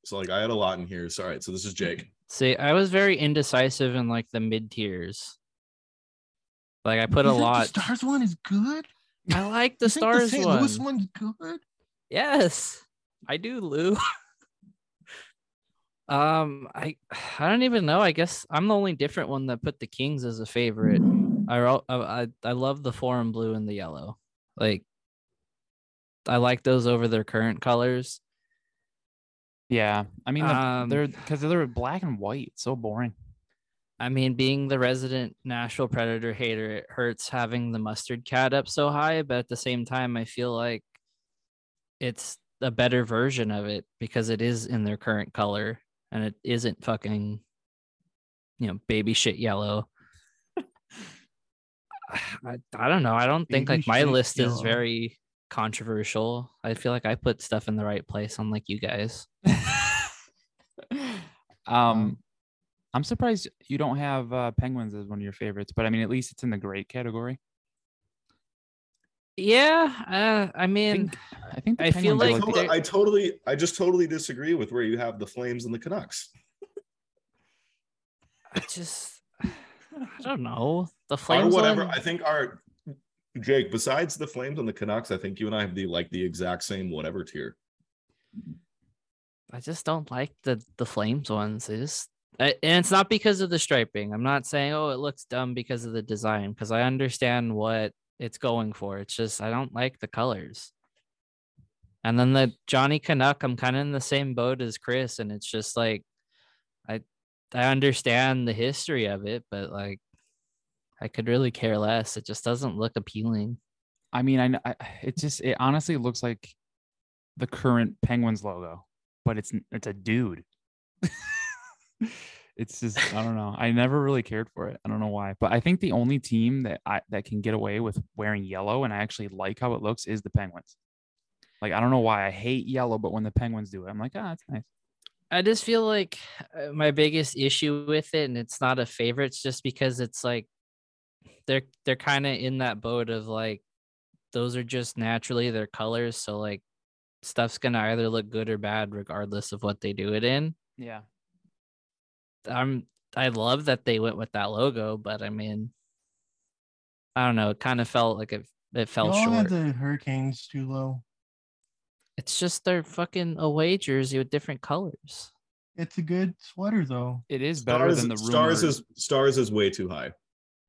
So like I had a lot in here. So all right, so this is Jake. See, I was very indecisive in like the mid tiers. Like I put a You think lot. The stars one is good. I like the You think stars St. one. Louis one's good. Yes, I do, Lou. [laughs] um, I I don't even know. I guess I'm the only different one that put the Kings as a favorite. I ro- I I, I love the foreign blue and the yellow. Like, I like those over their current colors. Yeah. I mean, the, Um, they're because they're black and white. It's so boring. I mean, being the resident Nashville Predator hater, it hurts having the mustard cat up so high, but at the same time, I feel like it's a better version of it because it is in their current color and it isn't fucking, you know, baby shit yellow. [sighs] I, I don't know. I don't think Baby like my shit list is very controversial. I feel like I put stuff in the right place, unlike you guys. [laughs] um, I'm surprised you don't have uh, Penguins as one of your favorites, but I mean, at least it's in the great category. Yeah, uh, I I mean, think, I think the I feel Penguins I, are like like- totally, I totally, I just totally disagree with where you have the Flames and the Canucks. I just I don't know. The Flames. Or whatever. one- I think our Jake, besides the Flames and the Canucks, I think you and I have the like the exact same whatever tier. I just don't like the the flames ones. They just I, Uh, and it's not because of the striping. I'm not saying oh it looks dumb because of the design because I understand what it's going for. It's just I don't like the colors. And then the Johnny Canuck, I'm kind of in the same boat as Chris, and it's just like I I understand the history of it, but like I could really care less. It just doesn't look appealing. I mean, I, I it just it honestly looks like the current Penguins logo, but it's it's a dude. [laughs] [laughs] it's just I don't know. I never really cared for it. I don't know why, but I think the only team that I that can get away with wearing yellow and I actually like how it looks is the Penguins. Like I don't know why I hate yellow, but when the Penguins do it, I'm like, ah, it's nice. I just feel like uh, my biggest issue with it, and it's not a favorite, it's just because it's like they're they're kind of in that boat of like those are just naturally their colors, so like stuff's gonna either look good or bad regardless of what they do it in. Yeah. I'm I love that they went with that logo, but I mean, I don't know, it kind of felt like it it fell Y'all short. had the Hurricanes too low. It's just their fucking away jersey with different colors. It's a good sweater though. It is better Stars, than the stars is stars is way too high.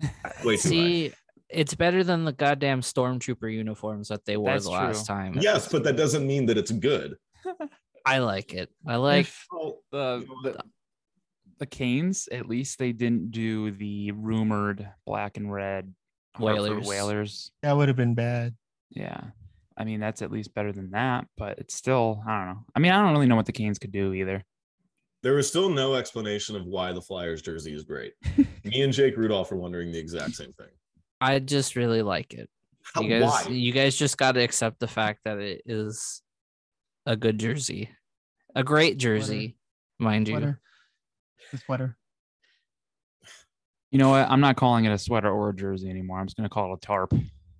[laughs] Way too high. It's better than the goddamn stormtrooper uniforms that they wore That's the last true. time. Yes, but that doesn't mean that it's good. [laughs] I like it. I like If- the, the the Canes, at least they didn't do the rumored black and red Hartford Whalers. Whalers. that would have been bad. Yeah. I mean, that's at least better than that, but it's still, I don't know. I mean, I don't really know what the Canes could do either. There was still no explanation of why the Flyers jersey is great. [laughs] Me and Jake Rudolph are wondering the exact same thing. I just really like it. How, You guys why? you guys just gotta accept the fact that it is a good jersey. A great jersey, mind you. Sweater. The sweater. You know what? I'm not calling it a sweater or a jersey anymore. I'm just going to call it a tarp.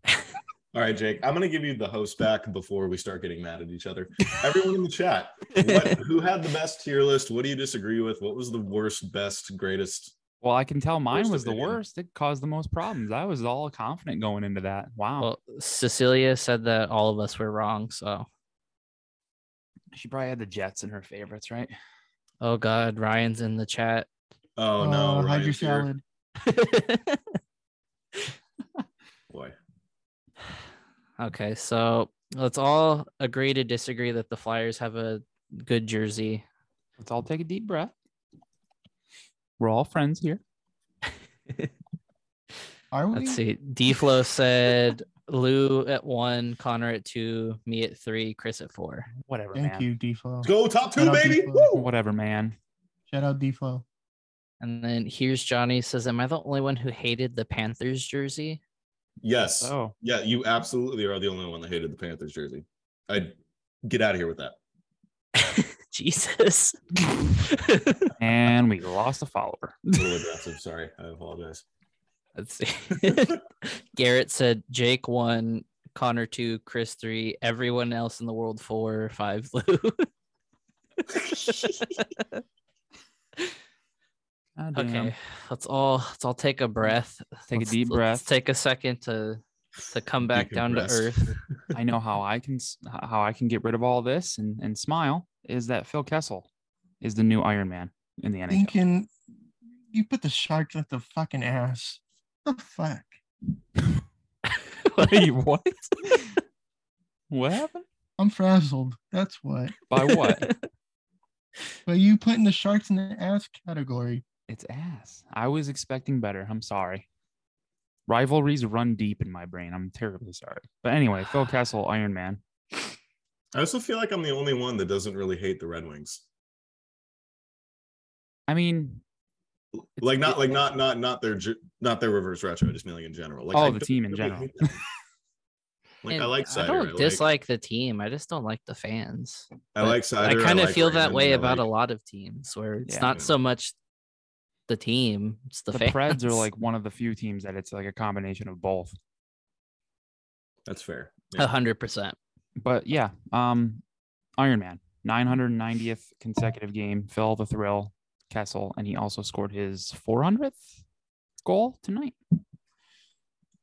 [laughs] All right, Jake. I'm gonna give you the host back before we start getting mad at each other. [laughs] Everyone in the chat, what, [laughs] who had the best tier list? What do you disagree with? What was the worst, best, greatest? Well, I can tell mine Worst was the worst. It caused the most problems. I was all confident going into that. Wow. well, Cecilia said that all of us were wrong. So, she probably had the Jets in her favorites, right? Oh God, Ryan's in the chat. Oh no, Uh, hide your Ryan's here. salad. [laughs] Boy. okay, so let's all agree to disagree that the Flyers have a good jersey. Let's all take a deep breath. We're all friends here. [laughs] Are we? Let's see. Deflo said Lou at one, Connor at two, me at three, Chris at four. Whatever, Thank man. you, Defo. Go top two, Shout baby. Woo! Whatever, man. Shout out Defo. And then here's Johnny says, Am I the only one who hated the Panthers jersey? Yes. Oh, Yeah, you absolutely are the only one that hated the Panthers jersey. I'd get out of here with that. [laughs] Jesus. and we lost a follower. A little. Sorry. I apologize. Let's see. [laughs] Garrett said Jake one, Connor two, Chris three, everyone else in the world four, five Lou. [laughs] Okay, let's all let's all take a breath. Take a Let's- deep let's breath. take a second to to come back down to earth. [laughs] I know how I can how I can get rid of all this and, and smile is that Phil Kessel is the new Iron Man in the NHL. Thinking you put the sharks at the fucking ass. The fuck? [laughs] Wait, what? what happened? I'm frazzled. That's what. By what? [laughs] But you putting the sharks in the ass category. It's ass. I was expecting better. I'm sorry. Rivalries run deep in my brain. I'm terribly sorry. But anyway, Phil [sighs] Kessel, Iron Man. I also feel like I'm the only one that doesn't really hate the Red Wings. I mean, Like not like not not not their not their reverse retro. I just mean like in general. Like Oh, I the team in general. hate [laughs] them. like I And like I don't I like, dislike the team. I just don't like the fans. I but like cider. I kind of like feel that way about like- a lot of teams where it's Yeah. not so much the team, it's the, the, fans. Preds are like [laughs] one of the few teams that it's like a combination of both. That's fair. a hundred percent. But yeah, um, Iron Man, 990th consecutive game. Phil the Thrill Kessel, and he also scored his 400th goal tonight.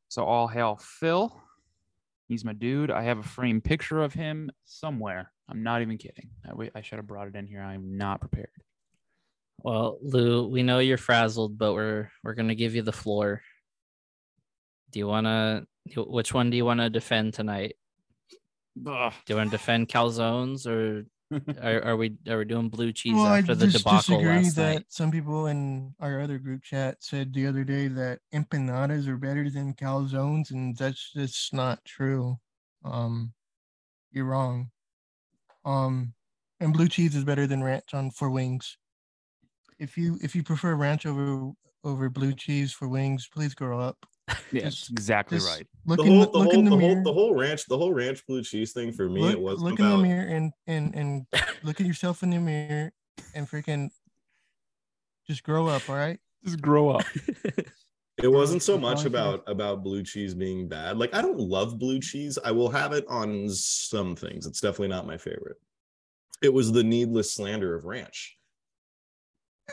So all hail Phil. He's my dude. I have a framed picture of him somewhere. I'm not even kidding. I, I should have brought it in here. I'm not prepared. Well, Lou, we know you're frazzled, but we're we're gonna give you the floor. Do you wanna? Which one do you want to defend tonight? Ugh. Do you want to defend calzones or are, are we are we doing blue cheese well, I after the just debacle disagree last that night? some people in our other group chat said the other day that empanadas are better than calzones, and that's just not true. Um, you're wrong. Um, and blue cheese is better than ranch on for wings. If you if you prefer ranch over over blue cheese for wings, please grow up. Yeah, that's Just- exactly just right. Look the in whole, the, the, look whole, in the, the, mirror. whole, the whole ranch, the whole ranch blue cheese thing for me, look, it wasn't look in the mirror and and and look at yourself in the mirror and freaking just grow up. All right. Just grow up. [laughs] It wasn't so much about about blue cheese being bad. Like I don't love blue cheese. I will have it on some things. It's definitely not my favorite. It was the needless slander of ranch.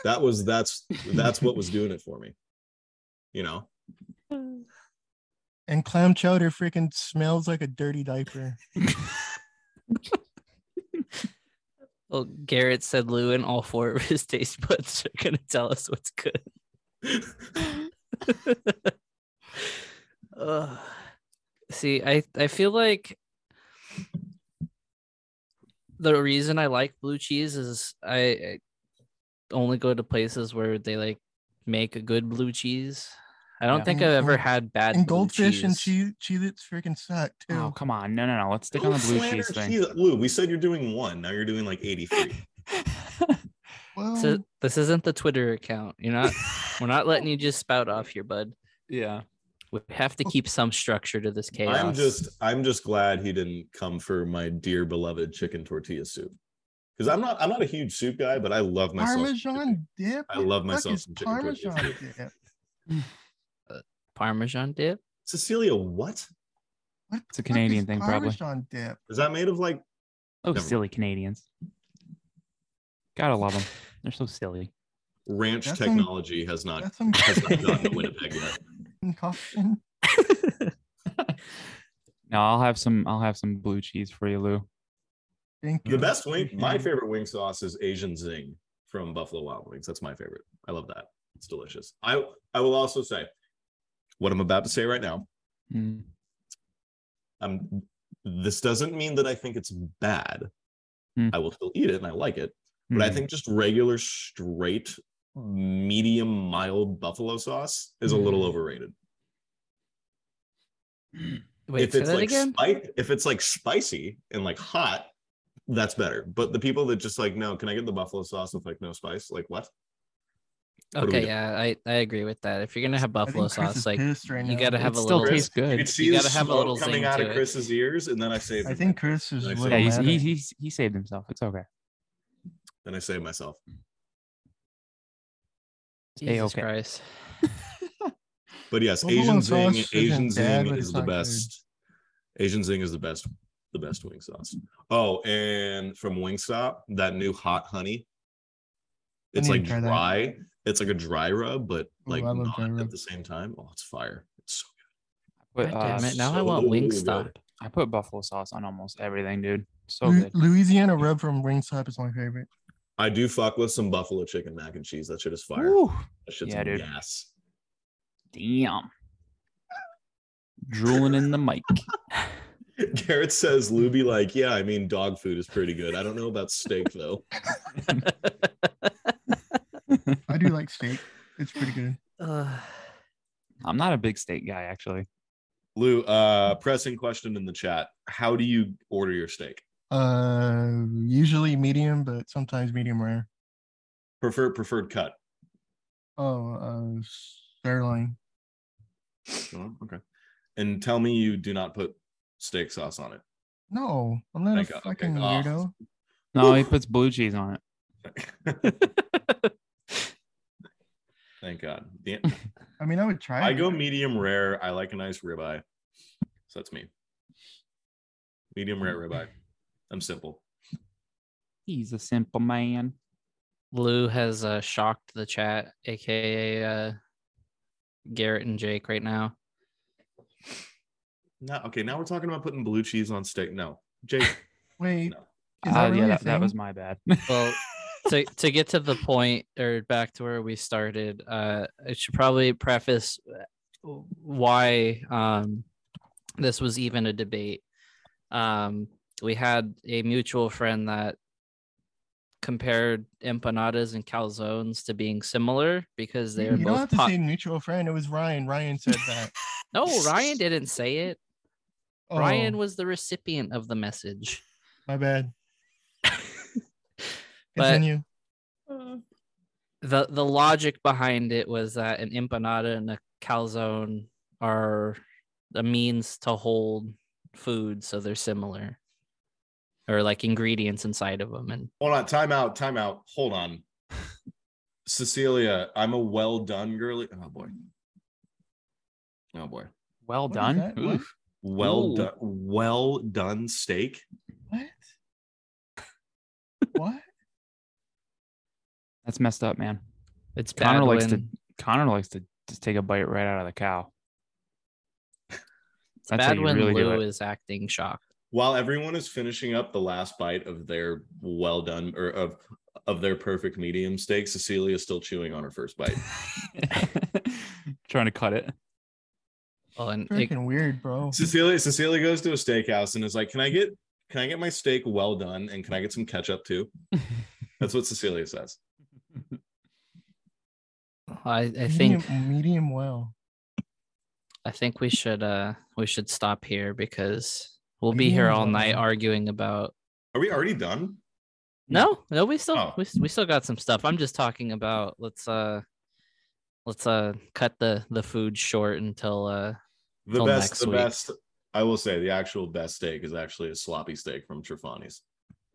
That was that's that's what was doing it for me. You know. And clam chowder freaking smells like a dirty diaper. [laughs] Well, Garrett said Lou and all four of his taste buds are gonna tell us what's good. [laughs] Ugh. See, I I feel like the reason I like blue cheese is I, I only go to places where they like make a good blue cheese. I don't Yeah. think And I've ever had bad and blue goldfish and cheese. cheese Cheez-Its freaking suck oh, too. Oh, come on. No, no, no. Let's stick on the blue cheese thing. cheese. Lou, we said you're doing one. Now you're doing like 83. [laughs] well, So this isn't the Twitter account. You're not. we're not letting you just spout off here, bud. yeah. We have to oh. keep some structure to this chaos. I'm just I'm just glad he didn't come for my dear beloved chicken tortilla soup. Because I'm not I'm not a huge soup guy, but I love myself. Parmesan dip. I love the fuck myself some chicken tortilla Parmesan dip. [laughs] Parmesan dip. Cecilia, what? What It's a the fuck is Canadian thing, probably. Parmesan dip. Is that made of like Oh, Never- silly Canadians. Gotta love them. They're so silly. ranch That's some- technology has not That's some has not gotten to [laughs] Winnipeg yet. concoction. [laughs] No, I'll have some. I'll have some blue cheese for you, Lou. Thank you. The best wing, my favorite wing sauce is Asian Zing from Buffalo Wild Wings. That's my favorite. I love that. It's delicious. I I will also say what I'm about to say right now. Mm. Um, this doesn't mean that I think it's bad. Hmm. I will still eat it and I like it, but I Mm. think just regular straight medium mild buffalo sauce is a little Mm. overrated. [clears throat] Wait, if it's like spi- if it's like spicy and like hot, that's better. But the people that just like, no, can I get the buffalo sauce with like no spice? Like what? What do we Okay, yeah, I, I agree with that. If you're gonna have buffalo sauce, like right you now. gotta have It a still little. tastes You good. could see You the gotta have a little smoke coming out to of it. Chris's ears, and then I saved. I it. think Chris is Then I a say- little Yeah, he's, mad he, he's, he saved himself. It's okay. Then I saved myself. Jesus A-okay. Christ. [laughs] But yes, Buffalo Asian Zing, isn't Asian Zing is the not good. best. Asian Zing is the best, the best wing sauce. Oh, and from Wingstop, that new hot honey. It's like try that. Dry. It's like a dry rub, but like I not dry rub. at the same time. Oh, it's fire. It's so Put, God damn uh, it! Now I so want good. Wingstop. I put buffalo sauce on almost everything, dude. So Lu- good. Louisiana rub from Wingstop is my favorite. I do fuck with some buffalo chicken mac and cheese. That shit is fire. Woo. That shit's Yeah, dude. gas. Damn. Drooling in the mic. [laughs] [laughs] Garrett says, "Lou be like, yeah, I mean, dog food is pretty good. I don't know about steak though. [laughs] I do like steak. It's pretty good. [sighs] Ugh. I'm not a big steak guy, actually. Lou, uh, pressing question in the chat: How do you order your steak? Uh, usually medium, but sometimes medium rare. Preferred preferred cut. Oh, uh, sirloin. Oh, okay. And tell me you do not put steak sauce on it. No, I'm not Thank a God, fucking Oh. weirdo. No, he puts blue cheese on it. [laughs] [laughs] Thank God. The- [laughs] I mean, I would try. I it. go medium rare. I like a nice ribeye. So that's me. Medium rare ribeye. I'm simple. He's a simple man. Lou has uh, shocked the chat, aka uh, Garrett and Jake, right now. No, okay, now we're talking about putting blue cheese on steak. No, Jake. [laughs] Wait, No. is that Uh, really yeah, a that, that was my bad. [laughs] Well, to to get to the point or back to where we started, uh, I should probably preface uh, why um, this was even a debate. Um, we had a mutual friend that compared empanadas and calzones to being similar because they You are don't both have to say mutual friend. It was Ryan. Ryan said that. [laughs] no ryan didn't say it Oh, ryan was the recipient of the message my bad. But- hmm. the the logic behind it was that an empanada and a calzone are a means to hold food so they're similar or like ingredients inside of them and Hold on, time out, time out. Hold on. Cecilia, I'm a well done girly. Oh boy. Oh boy. well What is done. that? What? Oof. Well Ooh. done well done steak. What? what? That's messed up, man. it's Connor bad likes to when, Connor likes to just take a bite right out of the cow. [laughs] it's That's how bad you when really do lou it. is acting shocked While everyone is finishing up the last bite of their well done or of of their perfect medium steak, Cecilia is still chewing on her first bite. [laughs] Trying to cut it. well and it, Freaking weird, bro. Cecilia Cecilia goes to a steakhouse and is like, "Can I get can I get my steak well done and can I get some ketchup too?" [laughs] That's what Cecilia says. I, I medium, think medium well. i think we should uh we should stop here because we'll be here Medium all night arguing about Are we already done? No, no, we still Oh. we, we still got some stuff. I'm just talking about let's uh let's uh cut the the food short until uh The Till best, next the week. best. I will say the actual best steak is actually a sloppy steak from Trefani's,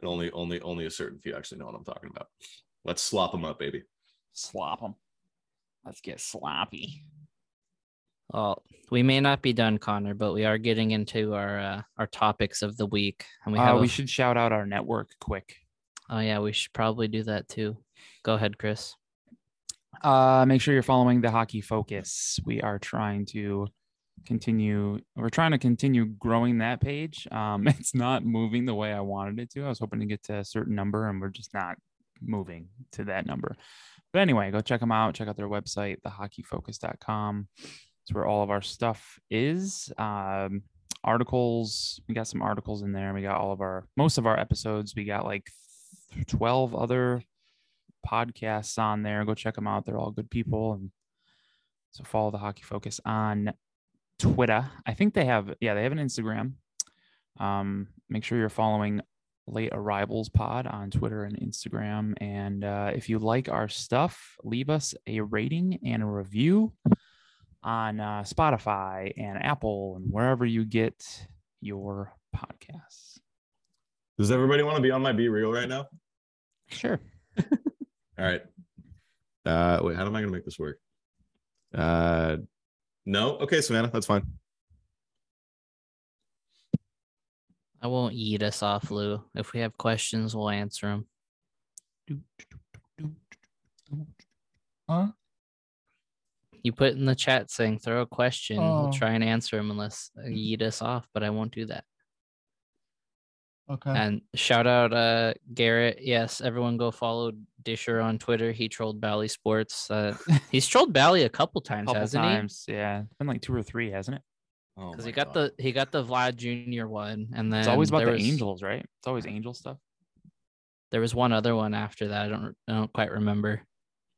and only, only, only a certain few actually know what I'm talking about. Let's slop them up, baby. Slop them. Let's get sloppy. Well, we may not be done, Connor, but we are getting into our uh, our topics of the week, and we Uh, have. we a- should shout out our network quick. Oh yeah, we should probably do that too. Go ahead, Chris. Uh, make sure you're following the Hockey Focus. We are trying to continue. We're trying to continue growing that page. Um, [laughs] it's not moving the way I wanted it to. I was hoping to get to a certain number, and we're just not moving to that number. But anyway, go check them out. Check out their website, thehockeyfocus.com. It's where all of our stuff is. Um, articles. We got some articles in there. We got all of our most of our episodes. We got like 12 other podcasts on there. Go check them out. They're all good people. And so follow the Hockey Focus on Twitter. I think they have, yeah, they have an Instagram. Um, make sure you're following Late Arrivals Pod on Twitter and Instagram. And uh, if you like our stuff, leave us a rating and a review on uh, Spotify and Apple and wherever you get your podcasts. Does everybody want to be on my Be Real right now? Sure. [laughs] All right. Uh, wait, how am I gonna make this work? Uh, no. Okay, Savannah, that's fine. I won't eat us off, Lou. If we have questions, we'll answer them. Huh? You put in the chat saying throw a question. We'll Oh. try and answer them unless uh, you eat us off, but I won't do that. Okay. And shout out uh Garrett. Yes, everyone go follow Disher on Twitter. He trolled Bally Sports. Uh, he's trolled Bally a couple times, couple hasn't times. Yeah, it's been like two or three, hasn't it? Oh he? Because my he got God. the he got the Vlad Jr. one, and then It's always about the was, Angels, right? It's always Angel stuff. There was one other one after that. I don't I don't quite remember.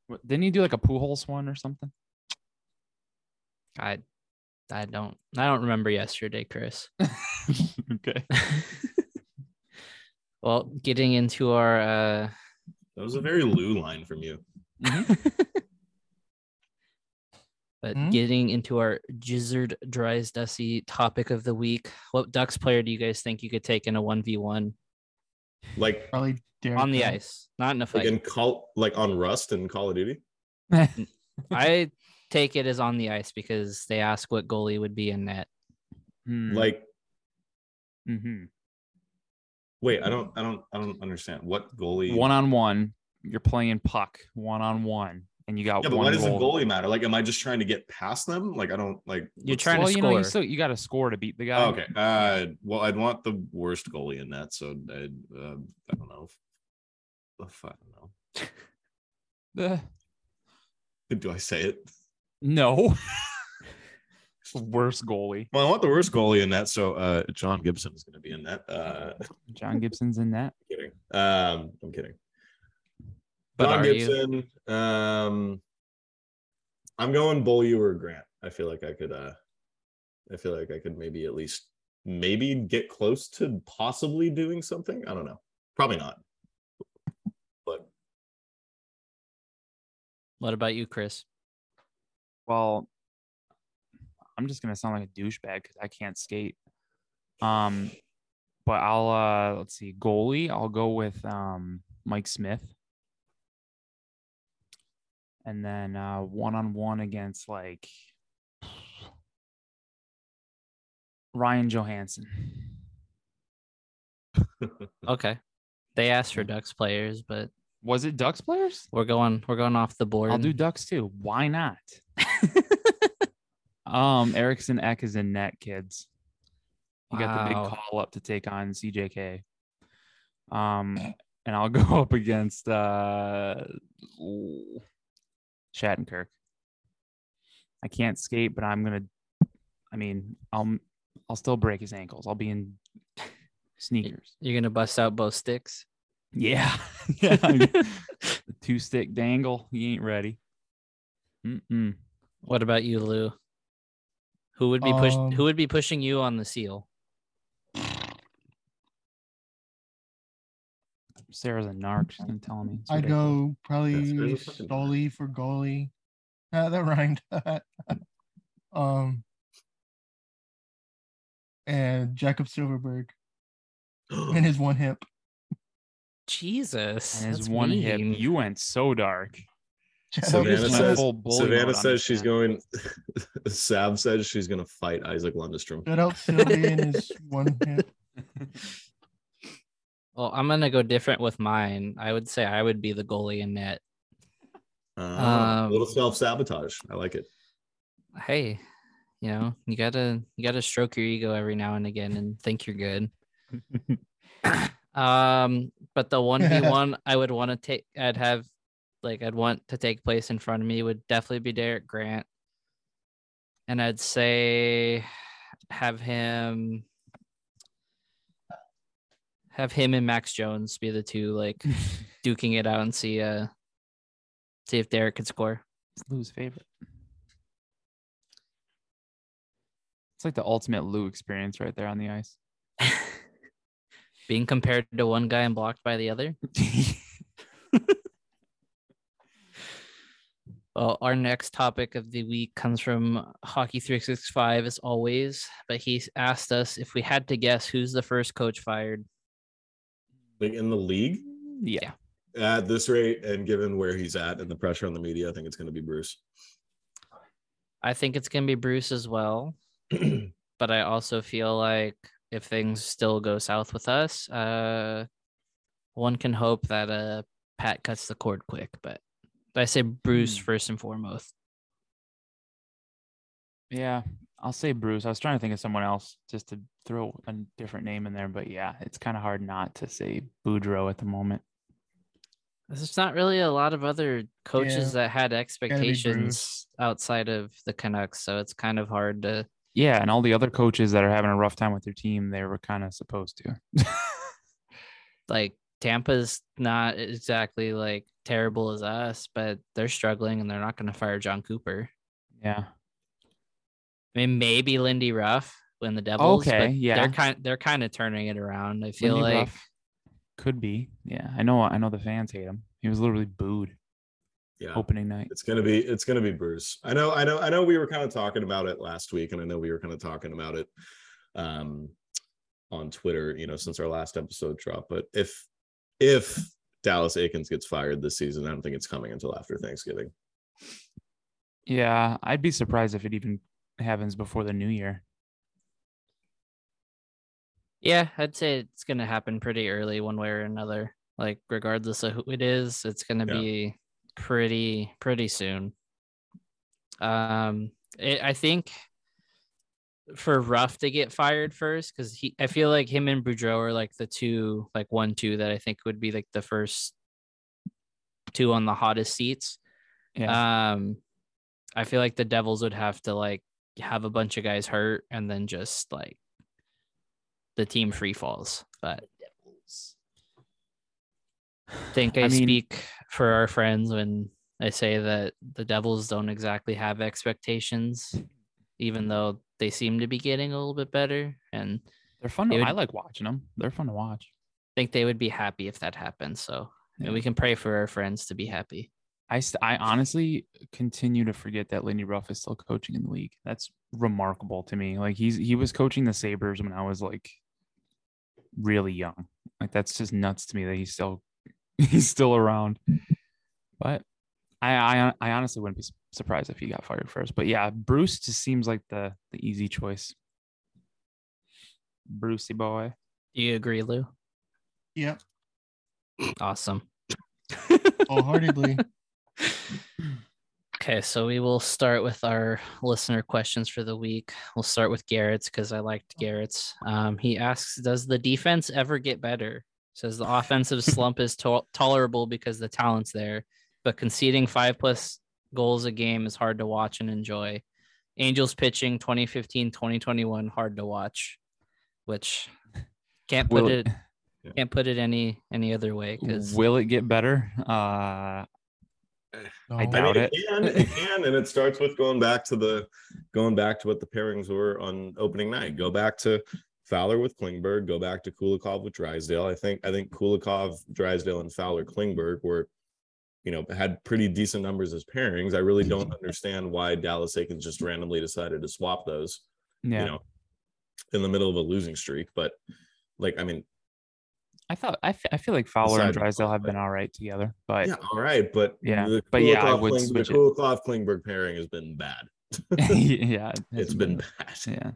What- Didn't he do like a Pujols one or something? I I don't I don't remember yesterday, Chris. [laughs] okay. [laughs] well, getting into our uh That was a very Lou line from you. [laughs] but Hmm? getting into our Gizzard Dries Dusty topic of the week. What Ducks player do you guys think you could take in a one v one Like, Probably Derek on the Carr. ice, not in a like fight? in call, like on Rust and Call of Duty. I take it as on the ice because they ask what goalie would be in net. Hmm. Like, Mhm. wait, I don't, I don't, I don't understand what goalie. one on one, you're playing puck one on one, and you got yeah, but one why does the goalie matter? Like, am I just trying to get past them? Like, I don't like. You're trying the- to well, you know, you still you got to score to beat the guy. Oh, okay. Uh, well, I'd want the worst goalie in that, so I'd, uh, I don't know. The fuck, I don't know. [laughs] Do I say it? no. [laughs] Worst goalie. Well, I want the worst goalie in that, so uh, John Gibson is going to be in that. Uh, John Gibson's in that. I'm [laughs] kidding. Um, I'm kidding. But John are you? Gibson. Um, I'm going Beaulieu or Grant. I feel like I could. Uh, I feel like I could maybe at least maybe get close to possibly doing something. I don't know. Probably not. But What about you, Chris? Well, I'm just gonna sound like a douchebag because I can't skate. Um, but I'll uh let's see, goalie. I'll go with um Mike Smith, and then uh one on one against like Ryan Johansen. [laughs] Okay. They asked for Ducks players, but Was it Ducks players? we're going we're going off the board. I'll do Ducks too. Why not? [laughs] Um, Eriksson Ek is in net, kids. You got the big call up to take on CJK. Um, and I'll [laughs] go up against uh Shattenkirk. I can't skate, but I'm gonna. I mean, I'll I'll still break his ankles. I'll be in [laughs] sneakers. You're gonna bust out both sticks. Yeah, [laughs] [laughs] yeah. the two stick dangle. He ain't ready. Mm-mm. What about you, Lou? Who would be push Um, who would be pushing you on the seal? Sarah's a narc. She's gonna tell me. It's I'd ridiculous. go probably Yes, there's a fucking- Stoley for goalie. [laughs] Ah, that rhymed. [laughs] um, and Jakob Silfverberg [gasps] and his one hip. Jesus. And his that's one hip. You went so dark. Savannah says, full bully mode Savannah says she's man. going. [laughs] Sav says she's going to fight Isac Lundeström. Shout out Sylvie and his one hit. Well, I'm gonna go different with mine. I would say I would be the goalie in net. A Um, little self sabotage. I like it. Hey, you know, you gotta you gotta stroke your ego every now and again and think you're good. [laughs] um, but the one v [laughs] one I would want to take, I'd have, like, I'd want to take place in front of me would definitely be Derek Grant, and I'd say have him have him and Max Jones be the two like [laughs] duking it out and see uh see if Derek could score. It's Lou's favorite. It's like the ultimate Lou experience right there on the ice. [laughs] Being compared to one guy and blocked by the other. [laughs] Well, our next topic of the week comes from Hockey 365 as always, but he asked us if we had to guess who's the first coach fired. Like in the league yeah. at this rate, and given where he's at and the pressure on the media, I think it's going to be Bruce. I think it's going to be Bruce as well, [clears throat] but I also feel like if things still go south with us, uh one can hope that uh Pat cuts the cord quick, but I say Bruce Hmm. first and foremost. Yeah. I'll say Bruce. I was trying to think of someone else just to throw a different name in there, but yeah, it's kind of hard not to say Boudreau at the moment. There's not really a lot of other coaches that had expectations outside of the Canucks, so it's kind of hard to. Yeah, and all the other coaches that are having a rough time with their team, they were kind of supposed to. [laughs] Like Tampa's not exactly like terrible as us, but they're struggling and they're not going to fire Jon Cooper. yeah. I mean, maybe Lindy Ruff when the Devils. Okay, but yeah. they're kind they're kind of turning it around. I feel Lindy like Ruff could be. Yeah. I know I know the fans hate him. He was literally booed Yeah. opening night. It's gonna be it's gonna be Bruce. I know, I know, I know we were kind of talking about it last week, and I know we were kind of talking about it um on Twitter, you know, since our last episode dropped. But if if Dallas Eakins gets fired this season, I don't think it's coming until after Thanksgiving. Yeah, I'd be surprised if it even happens before the new year. yeah, I'd say it's going to happen pretty early, one way or another. Like regardless of who it is, it's going to Yeah. be pretty pretty soon. Um, it, I think for Ruff to get fired first because he, I feel like him and Boudreau are like the two, like one two that I think would be like the first two on the hottest seats. Yeah. Um, I feel like the Devils would have to like have a bunch of guys hurt and then just like the team free falls. But I [sighs] think I, I mean- speak for our friends when I say that the Devils don't exactly have expectations, even though they seem to be getting a little bit better. And They're fun. To, they would- I like watching them. They're fun to watch. I think they would be happy if that happened. So I mean, we can pray for our friends to be happy. I st- I honestly continue to forget that Lindy Ruff is still coaching in the league. That's remarkable to me. Like he's he was coaching the Sabres when I was like really young. Like that's just nuts to me that he's still [laughs] he's still around. But I I, I honestly wouldn't be surprised if he got fired first. But yeah, Bruce just seems like the the easy choice. Brucey boy. Do you agree, Lou? Yep, Awesome. wholeheartedly. [laughs] Okay, so we will start with our listener questions for the week. We'll start with Garrett's because I liked Garrett's. Um, he asks, "Does the defense ever get better?" Says the offensive [laughs] slump is to- tolerable because the talent's there, but conceding five plus goals a game is hard to watch and enjoy. Angels pitching 2015 2021 hard to watch, which can't put Will it it, [laughs] can't put it any any other way because will it get better? Uh Oh, I No. doubt I mean, it. it can, it can, and it starts with going back to the going back to what the pairings were on opening night. Go back to Fowler with Klingberg. Go back to Kulikov with Drysdale. I think I think Kulikov, Drysdale, and Fowler Klingberg were, you know, had pretty decent numbers as pairings. I really don't mm-hmm. understand why Dallas Eakins just randomly decided to swap those. yeah. You know, in the middle of a losing streak, but like I mean, I thought I, I feel like Fowler and Drysdale have been all right together, but yeah, all right, but Yeah, the but yeah, I would Kling- switch the it. Kulikov Klingberg pairing has been bad. [laughs] yeah, it [laughs] It's has been bad. yeah.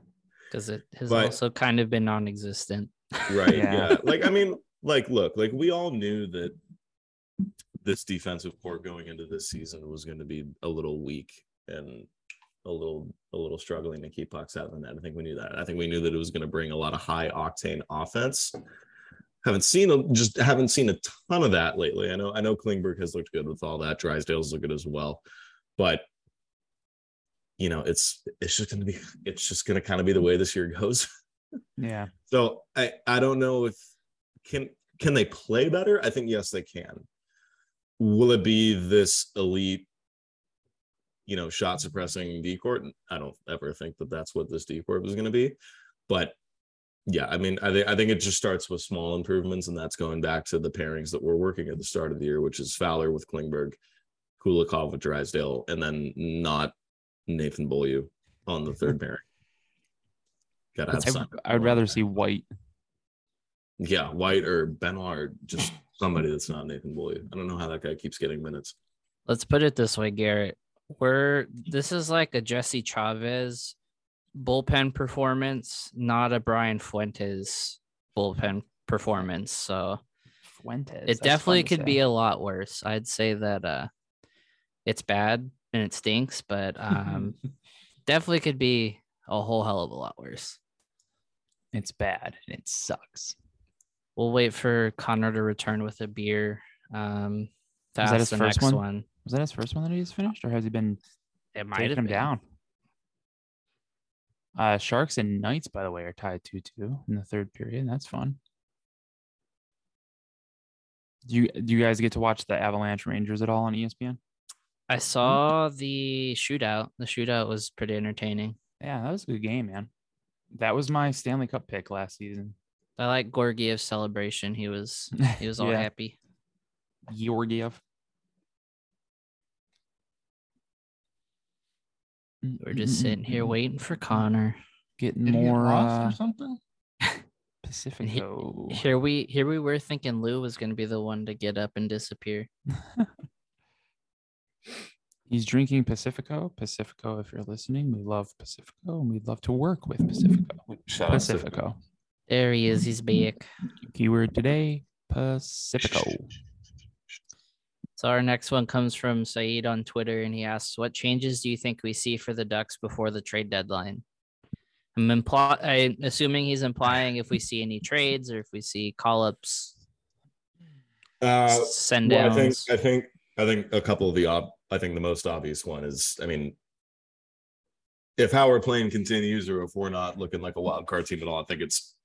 because it has But- also kind of been non-existent. Right. Yeah. yeah. Like, I mean, like, look, like we all knew that this defensive core going into this season was going to be a little weak and a little, a little struggling to keep pucks out of the net. I think we knew that. I think we knew that it was going to bring a lot of high octane offense. Haven't seen a, just haven't seen a ton of that lately. I know, I know Klingberg has looked good with all that. Drysdale's looked good as well, but you know, it's it's just going to be it's just going to kind of be the way this year goes. [laughs] Yeah. So I I don't know if can can they play better? I think yes they can. Will it be this elite, you know, shot suppressing D court? I don't ever think that that's what this D court was going to be, but yeah, I mean, I think I think it just starts with small improvements, and that's going back to the pairings that we're working at the start of the year, which is Fowler with Klingberg, Kulikov with Drysdale, and then not Nathan Beaulieu on the third pairing. Gotta have I, I would rather see White. Yeah, White or Benoit or just somebody that's not Nathan Beaulieu. I don't know how that guy keeps getting minutes. Let's put it this way, Garrett. We're this is like a Jesse Chavez bullpen performance, not a Brian Fuentes bullpen performance. So Fuentes. it definitely could be a lot worse. I'd say that uh it's bad and it stinks, but [laughs] um definitely could be a whole hell of a lot worse. it's bad and it sucks. We'll wait for Connor to return with a beer. Um to Was that his the first next one? one. Was that his first one that he's finished, or has he been It might have him been. down? Uh, Sharks and Knights, by the way, are tied two-two in the third period. That's fun. Do you do you guys get to watch the Avalanche Rangers at all on ESPN? I saw the shootout. The shootout was pretty entertaining. Yeah, that was a good game, man. That was my Stanley Cup pick last season. I like Gorgiev's celebration. He was [laughs] he was all Yeah. happy. Georgiev. We're mm, just mm, sitting here mm, waiting for Connor. Getting Did he get more lost uh, or something? [laughs] Pacifico. Here we here we were thinking Lou was gonna be the one to get up and disappear. [laughs] He's drinking Pacifico. Pacifico, if you're listening, we love Pacifico and we'd love to work with Pacifico. Shout out to- Pacifico. There he is. He's back. Keyword today, Pacifico. So our next one comes from Saeed on Twitter, and he asks, "What changes do you think we see for the Ducks before the trade deadline?" I'm imply I'm assuming he's implying if we see any trades or if we see call ups, Uh, send well, I think I think I think a couple of the ob- I think the most obvious one is I mean if how we're playing continues or if we're not looking like a wild card team at all, I think it's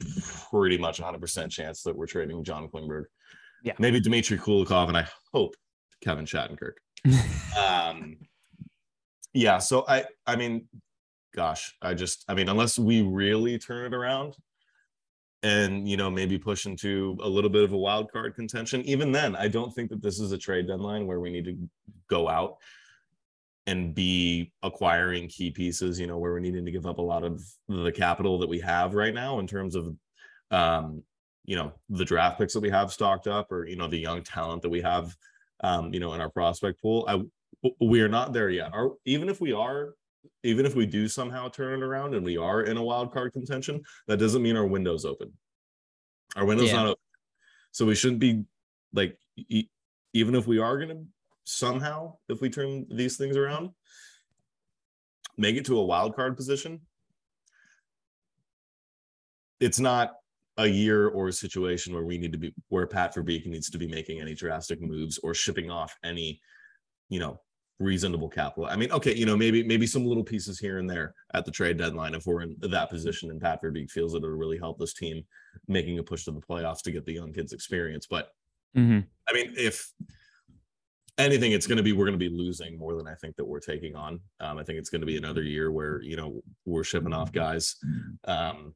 pretty much hundred percent chance that we're trading John Klingberg. Yeah. Maybe Dmitry Kulikov and I hope Kevin Shattenkirk. [laughs] um yeah, so I I mean gosh, I just I mean unless we really turn it around and you know maybe push into a little bit of a wild card contention even then i don't think that this is a trade deadline where we need to go out and be acquiring key pieces you know where we're needing to give up a lot of the capital that we have right now in terms of um you know the draft picks that we have stocked up or you know the young talent that we have um you know in our prospect pool i we are not there yet are even if we are even if we do somehow turn it around and we are in a wild card contention that doesn't mean our window's open. Our window's Yeah. not open. So we shouldn't be like, e- even if we are going to somehow, if we turn these things around, make it to a wild card position. It's not a year or a situation where we need to be, where Pat Verbeek needs to be making any drastic moves or shipping off any, you know, reasonable capital. I mean, okay, you know, maybe maybe some little pieces here and there at the trade deadline if we're in that position and Pat Verbeek feels that it'll really help this team making a push to the playoffs to get the young kids experience. But Mhm. I mean, if anything, it's going to be we're going to be losing more than I think that we're taking on. Um, I think it's going to be another year where you know we're shipping off guys, um,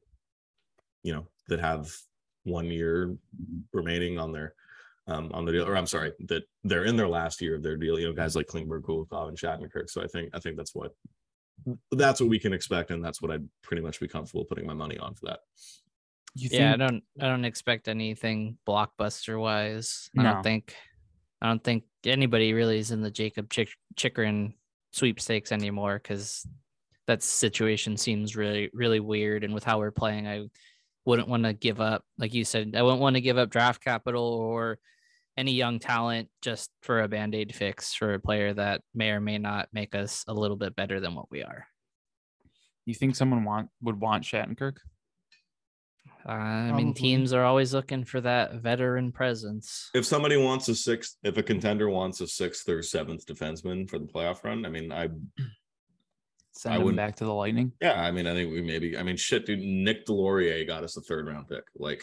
you know, that have one year remaining on their um, on the deal, or I'm sorry, that they're in their last year of their deal. You know, guys like Klingberg, Kulikov, and Shattenkirk. So I think I think that's what that's what we can expect, and that's what I'd pretty much be comfortable putting my money on for that. You Yeah, I don't I don't expect anything blockbuster wise. I No. don't think I don't think anybody really is in the Jacob Chick Chychrun sweepstakes anymore because that situation seems really really weird. And with how we're playing, I wouldn't want to give up, like you said, I wouldn't want to give up draft capital or any young talent just for a band aid fix for a player that may or may not make us a little bit better than what we are. you think someone want would want Shattenkirk? Uh, I mean, teams are always looking for that veteran presence. If somebody wants a sixth, if a contender wants a sixth or seventh defenseman for the playoff run, I mean, I Send I him back to the Lightning. yeah, I mean, I think we maybe, I mean, shit, dude, Nick Deslauriers got us a third round pick. Like,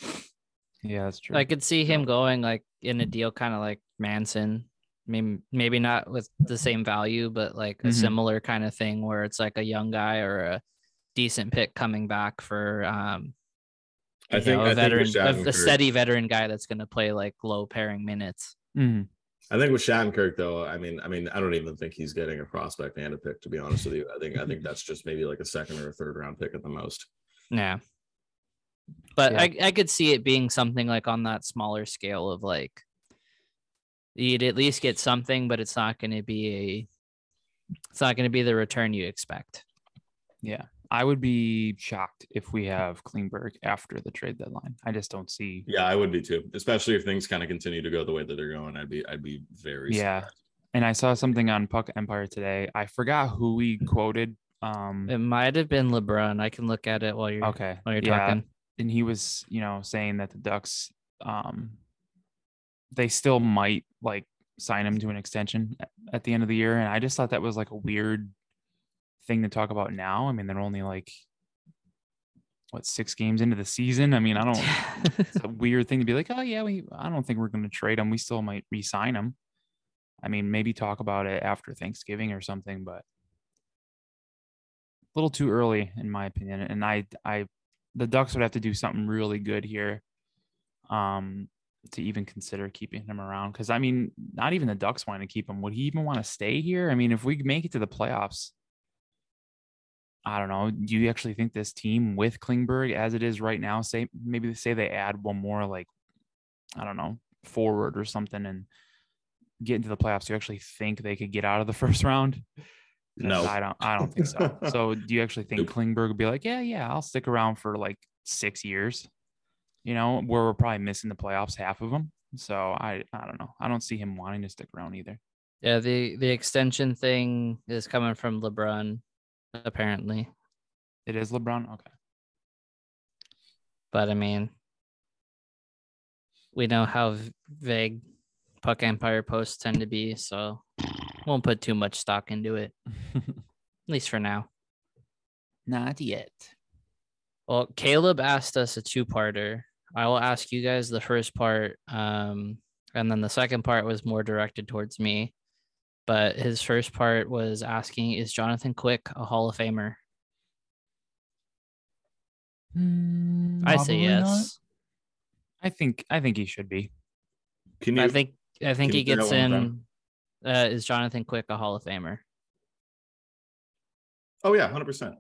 Yeah, that's true. I could see him going like in a deal kind of like Manson. I mean, maybe not with the same value, but like a Mhm. similar kind of thing where it's like a young guy or a decent pick coming back for um I think, know, I a think veteran with a, a steady veteran guy that's gonna play like low pairing minutes. Mhm. I think with Shattenkirk though, I mean, I mean, I don't even think he's getting a prospect and a pick. To be honest with you, I think I think that's just maybe like a second or a third round pick at the most. Yeah. But Yeah. I, I could see it being something like on that smaller scale of like you'd at least get something, but it's not gonna be a it's not gonna be the return you expect. Yeah. I would be shocked if we have Klingberg after the trade deadline. I just don't see. Yeah, I would be too, especially if things kind of continue to go the way that they're going. I'd be, I'd be very Yeah. surprised. And I saw something on Puck Empire today. I forgot who we quoted. Um, It might have been LeBrun. I can look at it while you're okay. while you're yeah. talking. And he was, you know, saying that the Ducks, um, they still might like sign him to an extension at the end of the year. And I just thought that was like a weird thing to talk about now. I mean, they're only like what six games into the season. I mean, I don't. it's a [laughs] weird thing to be like, oh yeah, we. I don't think we're going to trade him. We still might re-sign him. I mean, maybe talk about it after Thanksgiving or something, but a little too early in my opinion. And I, I, the Ducks would have to do something really good here, um, to even consider keeping him around. Because I mean, not even the Ducks want to keep him. Would he even want to stay here? I mean, if we make it to the playoffs, I don't know. Do you actually think this team with Klingberg as it is right now, say maybe say they add one more like I don't know, forward or something and get into the playoffs, do you actually think they could get out of the [laughs] first round? No. I don't I don't think so. [laughs] so do you actually think Nope. Klingberg would be like, Yeah, yeah, I'll stick around for like six years, you know, where we're probably missing the playoffs half of them. So I I don't know. I don't see him wanting to stick around either. Yeah, the the extension thing is coming from LeBrun, apparently. It is LeBrun. Okay. But I mean, we know how vague Puck Empire posts tend to be, so won't put too much stock into it, [laughs] at least for now. Not yet. Well, Caleb asked us a two-parter. I will ask you guys the first part, um, and then the second part was more directed towards me. But his first part was asking, "Is Jonathan Quick a Hall of Famer?" I say Probably not. yes. I think I think he should be. Can you? I think I think he gets that one more in. Uh, is Jonathan Quick a Hall of Famer? oh yeah, hundred percent.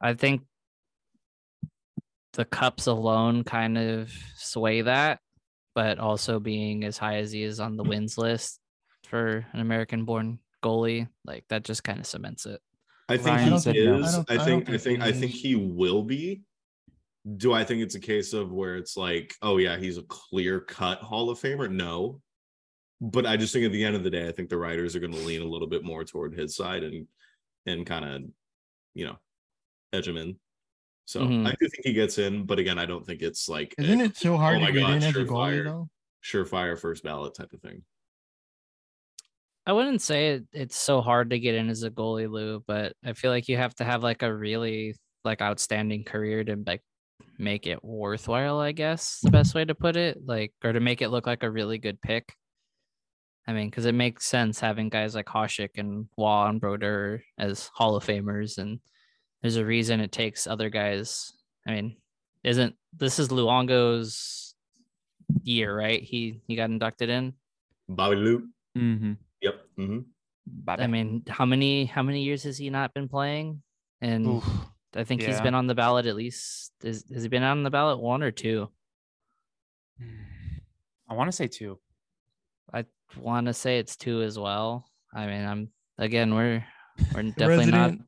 I think the cups alone kind of sway that, but also being as high as he is on the wins list for an American born goalie, like that just kind of cements it. I think Ryan he is. no. I, I don't- I don't think. I think think. he I think he will be. Do I think it's a case of where it's like, oh yeah, he's a clear cut Hall of Famer? No, but I just think at the end of the day, I think the writers are going to lean a little bit more toward his side and and kind of, you know, edge him in. So Mhm. I do think he gets in, but again, I don't think it's like Isn't it so hard oh my to get God, in as a goalie though? surefire first ballot type of thing. I wouldn't say it, it's so hard to get in as a goalie, Lou, but I feel like you have to have like a really like outstanding career to like make it worthwhile, I guess the best way to put it. Like or to make it look like a really good pick. I mean, because it makes sense having guys like Hasek and Waugh and Brodeur as Hall of Famers, and there's a reason it takes other guys. I mean, isn't this is Luongo's year, right? He he got inducted in. Bobby Lou. Mm-hmm. Yep. hmm I mean, how many how many years has he not been playing? And I think he's been on the ballot at least. Is, has he been on the ballot one or two? I want to say two. I want to say it's two as well. I mean, I'm again, we're [laughs] we're The definitely resident,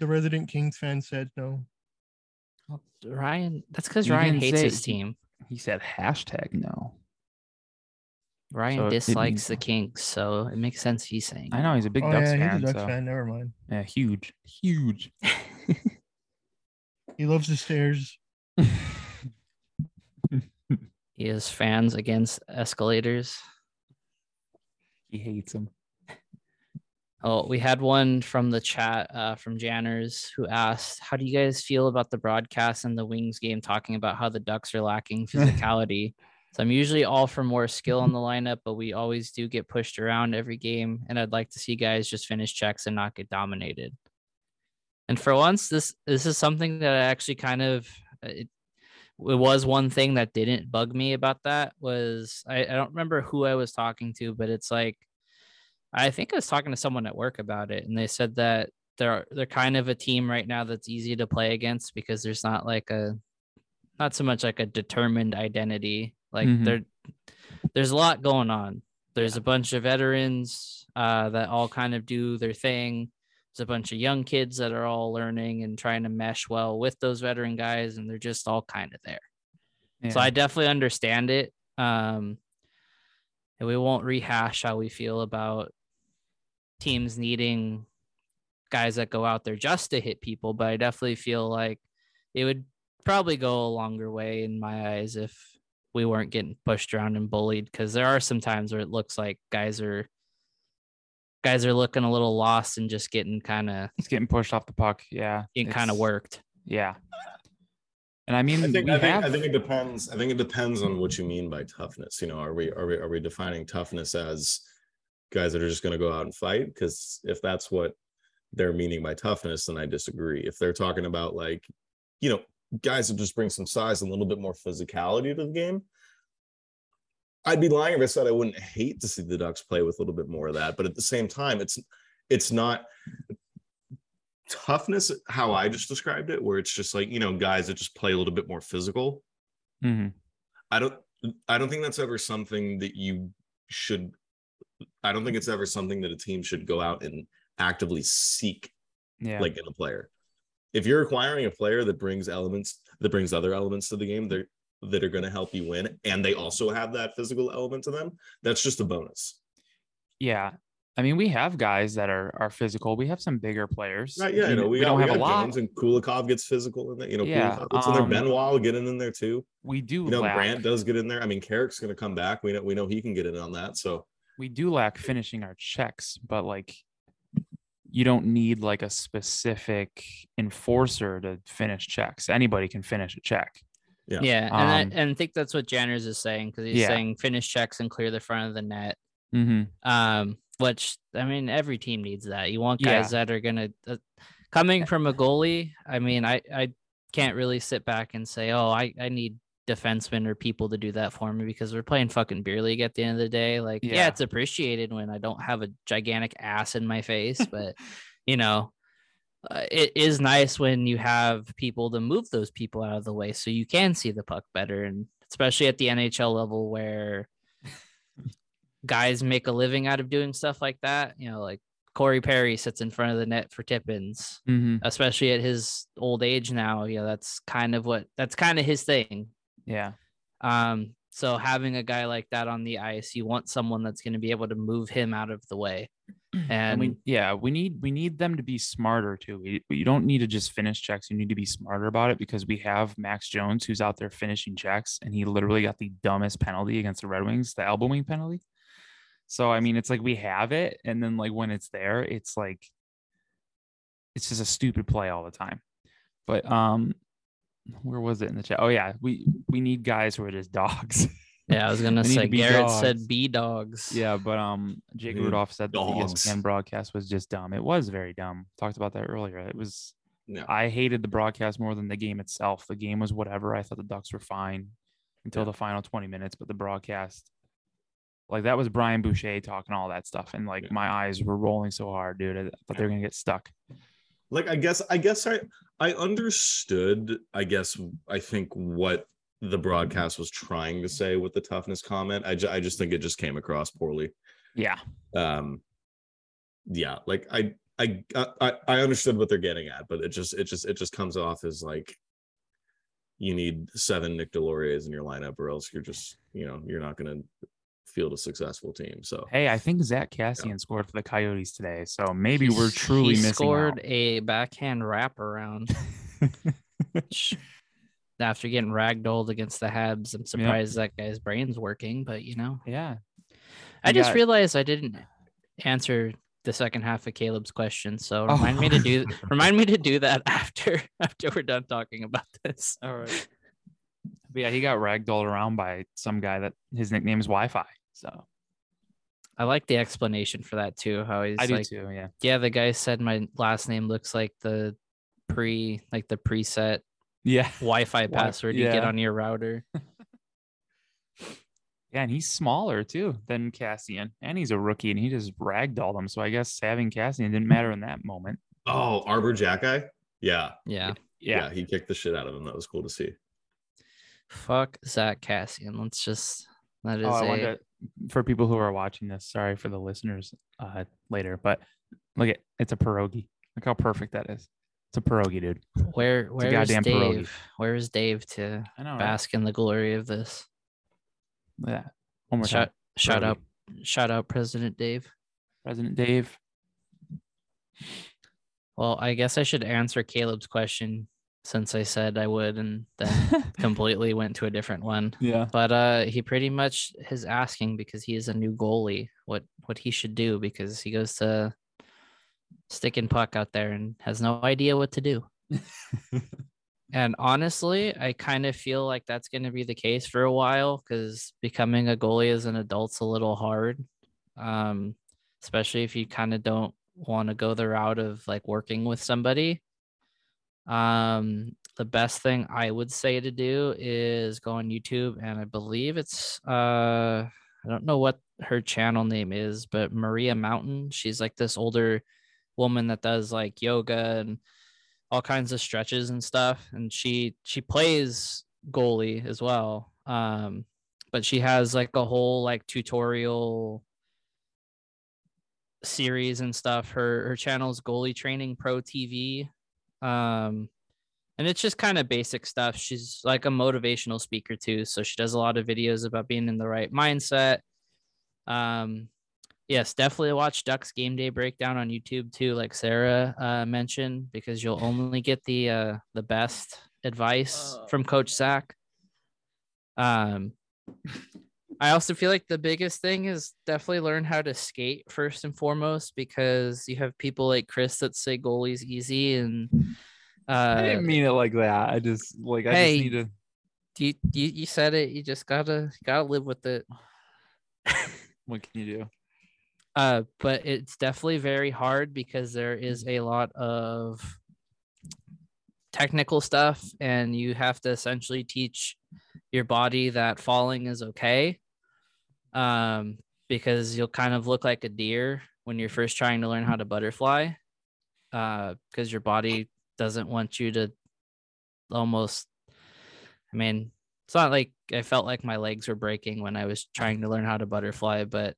the resident Kings fan said no. not Ryan. That's because Ryan hates say- his team. He said hashtag no. Ryan so dislikes means the no. Kings, so it makes sense he's saying. I know he's a big oh Ducks yeah, fan. he's a Ducks so- fan. Never mind. Yeah, huge, huge. [laughs] He loves the stairs. [laughs] He has fans against escalators. he hates them. Oh, we had one from the chat uh, from Janners who asked, "How do you guys feel about the broadcast and the Wings game talking about how the Ducks are lacking [laughs] physicality?" So I'm usually all for more skill in the lineup, but we always do get pushed around every game, and I'd like to see guys just finish checks and not get dominated. And for once, this this is something that I actually kind of uh, it, it was one thing that didn't bug me about that was I, I don't remember who I was talking to, but it's like I think I was talking to someone at work about it, and they said that they're they're kind of a team right now that's easy to play against because there's not like a not so much like a determined identity. Like Mhm. there there's a lot going on. There's a bunch of veterans uh, that all kind of do their thing. There's a bunch of young kids that are all learning and trying to mesh well with those veteran guys, and they're just all kind of there. So I definitely understand it. Um, and we won't rehash how we feel about teams needing guys that go out there just to hit people, but I definitely feel like it would probably go a longer way in my eyes if we weren't getting pushed around and bullied because there are some times where it looks like guys are guys are looking a little lost and just getting kind of He's getting pushed off the puck. Yeah. getting kind of worked. Yeah. And I mean, I think we I think, have, I think it depends. I think it depends on what you mean by toughness. You know, are we are we are we defining toughness as guys that are just going to go out and fight? Because if that's what they're meaning by toughness, then I disagree. If they're talking about like, you know, guys that just bring some size and a little bit more physicality to the game, I'd be lying if I said I wouldn't hate to see the Ducks play with a little bit more of that. But at the same time, it's it's not toughness how I just described it, where it's just like you know guys that just play a little bit more physical. Mhm. I don't I don't think that's ever something that you should I don't think it's ever something that a team should go out and actively seek yeah. like in a player. If you're acquiring a player that brings elements that brings other elements to the game that that are going to help you win and they also have that physical element to them, that's just a bonus. yeah. I mean, we have guys that are are physical. We have some bigger players. Right, yeah, you know, we, got- don't we have a lot. Jones and Kulikov gets physical in there. You know, Yeah, Kulikov gets in there. um, Benoit will get in, in there too. We do You know, lack, Grant does get in there. I mean, Carrick's going to come back. We know we know he can get in on that. So we do lack finishing our checks, but like you don't need like a specific enforcer to finish checks. Anybody can finish a check. Yeah. Yeah, and Um, I, and I think that's what Janners is saying because he's Yeah. saying finish checks and clear the front of the net. Mm-hmm. Um, which I mean, every team needs that. You want Yeah. guys that are gonna uh, coming from a goalie. I mean, I I can't really sit back and say, oh, I I need defensemen or people to do that for me because we're playing fucking beer league at the end of the day. Like, yeah, Yeah. it's appreciated when I don't have a gigantic ass in my face, [laughs] but you know. Uh, it is nice when you have people to move those people out of the way so you can see the puck better and especially at the NHL level where guys make a living out of doing stuff like that. You know, like Corey Perry sits in front of the net for Tippins, Mm-hmm. especially at his old age now. You know, that's kind of what that's kind of his thing. Yeah. Um, so having a guy like that on the ice, you want someone that's going to be able to move him out of the way. [clears throat] And And we yeah, we need we need them to be smarter too. We, you don't need to just finish checks. You need to be smarter about it because we have Max Jones who's out there finishing checks and he literally got the dumbest penalty against the Red Wings, the elbow wing penalty. So I mean, it's like we have it, and then like when it's there, it's like it's just a stupid play all the time. But um, where was it in the chat? Oh yeah, we we need guys who are just dogs. [laughs] yeah, I was gonna say to Garrett dogs. said B dogs. Yeah, but um, Jake Dude, Rudolph said that the. ESPN broadcast was just dumb. It was very dumb. Talked about that earlier. It was. no. I hated the broadcast more than the game itself. The game was whatever. I thought the Ducks were fine until Yeah. the final twenty minutes, but the broadcast, like that was Brian Boucher talking all that stuff, and like Yeah. my eyes were rolling so hard, dude. I thought they were gonna get stuck. Like I guess I guess I I understood I guess I think what the broadcast was trying to say with the toughness comment. I ju- I just think it just came across poorly. Yeah. Um yeah, like I I I I understood what they're getting at, but it just it just it just comes off as like you need seven Nick Deslauriers in your lineup or else you're just, you know, you're not going to field a successful team. So Hey, I think Zack Kassian scored for the Coyotes today, so maybe we're truly he missing scored out. a backhand wraparound [laughs] after getting ragdolled against the Habs. I'm surprised that guy's brain's working, but you know, yeah. I just got- realized I didn't answer the second half of Caleb's question. So Oh. remind me to do [laughs] remind me to do that after [laughs] after we're done talking about this. All right. But yeah, he got ragdolled around by some guy that his nickname is Wi-Fi. So I like the explanation for that too. How he's I do like, too. Yeah. yeah, the guy said my last name looks like the pre like the preset Yeah. [laughs] Wi-Fi Wi- password you get on your router. [laughs] Yeah, and he's smaller too than Kassian, and he's a rookie, and he just ragdolled him. So I guess having Kassian didn't matter in that moment. Oh, Arber Xhekaj? Yeah. Yeah. yeah. Yeah, he kicked the shit out of him. That was cool to see. Fuck Zack Kassian. Let's just that oh, is Oh, I a wanted to, for people who are watching this. Sorry for the listeners uh, later, but look at it's a pierogi. Look how perfect that is. It's a pierogi, dude. where a where's goddamn pierogi. Dave? Where's Dave to I know. Right? bask in the glory of this? Yeah. One more Shout time. shout out shout out President Dave. President Dave. Well, I guess I should answer Caleb's question since I said I would and then [laughs] completely went to a different one. yeah. But uh he pretty much is asking because he is a new goalie what what he should do because he goes to stick and puck out there and has no idea what to do. [laughs] And honestly, I kind of feel like that's going to be the case for a while because becoming a goalie as an adult's a little hard, um, especially if you kind of don't want to go the route of like working with somebody. Um, the best thing I would say to do is go on YouTube, and I believe it's uh, I don't know what her channel name is, but Maria Mountain. She's like this older woman that does like yoga and all kinds of stretches and stuff. And she she plays goalie as well. Um but she has like a whole like tutorial series and stuff. Her her channel's goalie training pro tv um and it's just kind of basic stuff. She's like a motivational speaker too so she does a lot of videos about being in the right mindset. Um yes definitely watch ducks game day breakdown on youtube too like sarah uh, mentioned because you'll only get the uh the best advice from coach zach. Um i also feel like the biggest thing is definitely learn how to skate first and foremost because you have people like chris that say goalie's easy and uh I didn't mean it like that. I just like I Hey. just need to. you, you you said it you just gotta gotta live with it [laughs] What can you do? uh but it's definitely very hard because there is a lot of technical stuff and you have to essentially teach your body that falling is okay um because you'll kind of look like a deer when you're first trying to learn how to butterfly uh because your body doesn't want you to almost i mean it's not like i felt like my legs were breaking when i was trying to learn how to butterfly but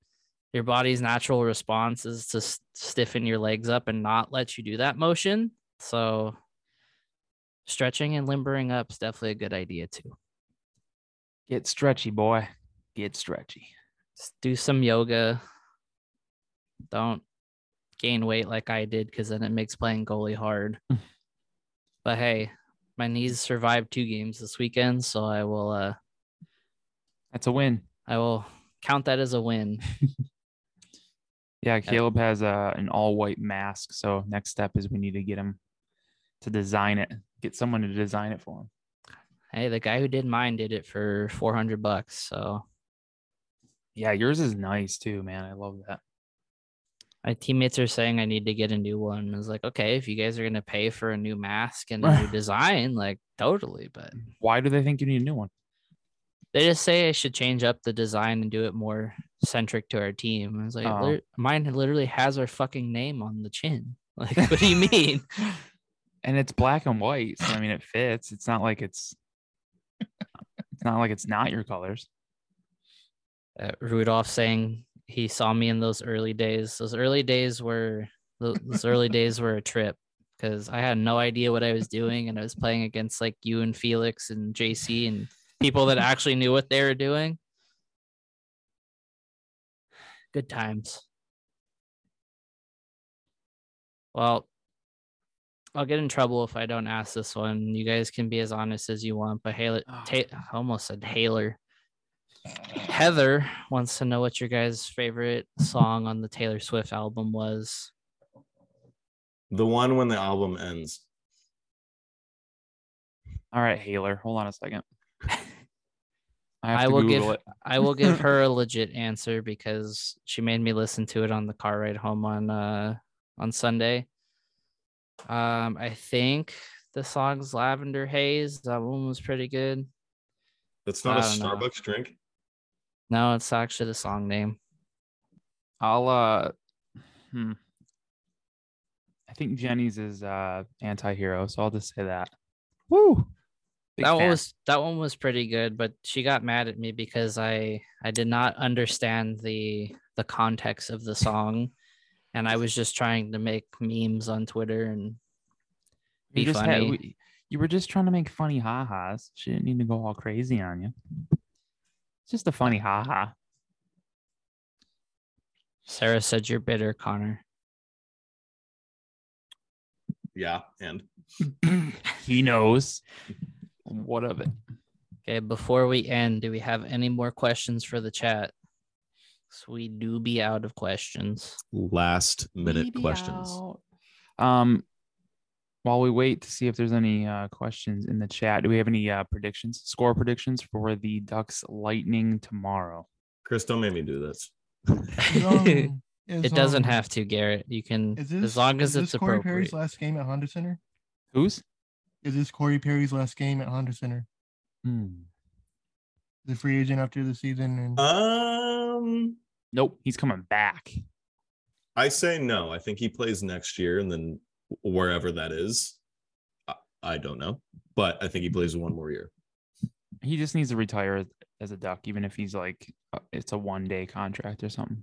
your body's natural response is to stiffen your legs up and not let you do that motion. So stretching and limbering up is definitely a good idea too. Get stretchy, boy. Get stretchy. Just do some yoga. Don't gain weight like I did because then it makes playing goalie hard. [laughs] but hey, my knees survived two games this weekend, so I will uh That's a win. I will count that as a win. [laughs] Yeah, Caleb has a an all white mask. So next step is we need to get him to design it. Get someone to design it for him. hey, the guy who did mine did it for 400 bucks, so Yeah, yours is nice too, man. I love that. my teammates are saying I need to get a new one. I was like, okay, if you guys are gonna pay for a new mask and a new [laughs] design, like totally. But Why do they think you need a new one? they just say I should change up the design and do it more centric to our team. I was like, Oh. Mine literally has our fucking name on the chin. [laughs] Like, what do you mean? [laughs] and it's black and white, so I mean it fits. It's not like it's it's not like it's not your colors. Uh, Rudolph saying he saw me in those early days. Those early days were those early [laughs] days were a trip because I had no idea what I was doing, and I was playing against like you and Felix and JC and people that actually knew what they were doing. Good times. Well, I'll get in trouble if I don't ask this one. You guys can be as honest as you want, but Haler, Oh. Ta- I almost said Haler. Heather wants to know what your guys' favorite song on the Taylor Swift album was. The one when the album ends. All right, Haler, hold on a second. [laughs] I, have I to will Google give it. I will give [laughs] her a legit answer because she made me listen to it on the car ride home on uh on Sunday. Um, I think the song's Lavender Haze. That one was pretty good. That's not a don't know. Starbucks drink. No, it's actually the song name. I'll uh hmm. I think Jenny's is uh anti-hero, so I'll just say that. Woo! Big that one was that one was pretty good, but she got mad at me because I I did not understand the the context of the song, and I was just trying to make memes on Twitter and you be just had- funny. we- you were just trying to make funny ha-has. She didn't need to go all crazy on you. It's just a funny ha-ha. Sarah said you're bitter, Connor. Yeah, and [clears throat] He knows. What of it? Okay, before we end, do we have any more questions for the chat? So we do be out of questions. last minute Maybe questions. out. Um, while we wait to see if there's any uh, questions in the chat, do we have any uh, predictions, score predictions for the Ducks Lightning tomorrow? Chris, don't make me do this. Um, [laughs] it doesn't have to, Garrett. You can Is this as long as is it's this Corey appropriate. Perry's last game at Honda Center? Who's? Is this Corey Perry's last game at Honda Center? Hmm. The free agent after the season, and Um, Nope, he's coming back. I say no. I think he plays next year, and then wherever that is, I, I don't know, but I think he plays one more year. He just needs to retire as- a Duck, even if he's like uh, it's a one day contract or something.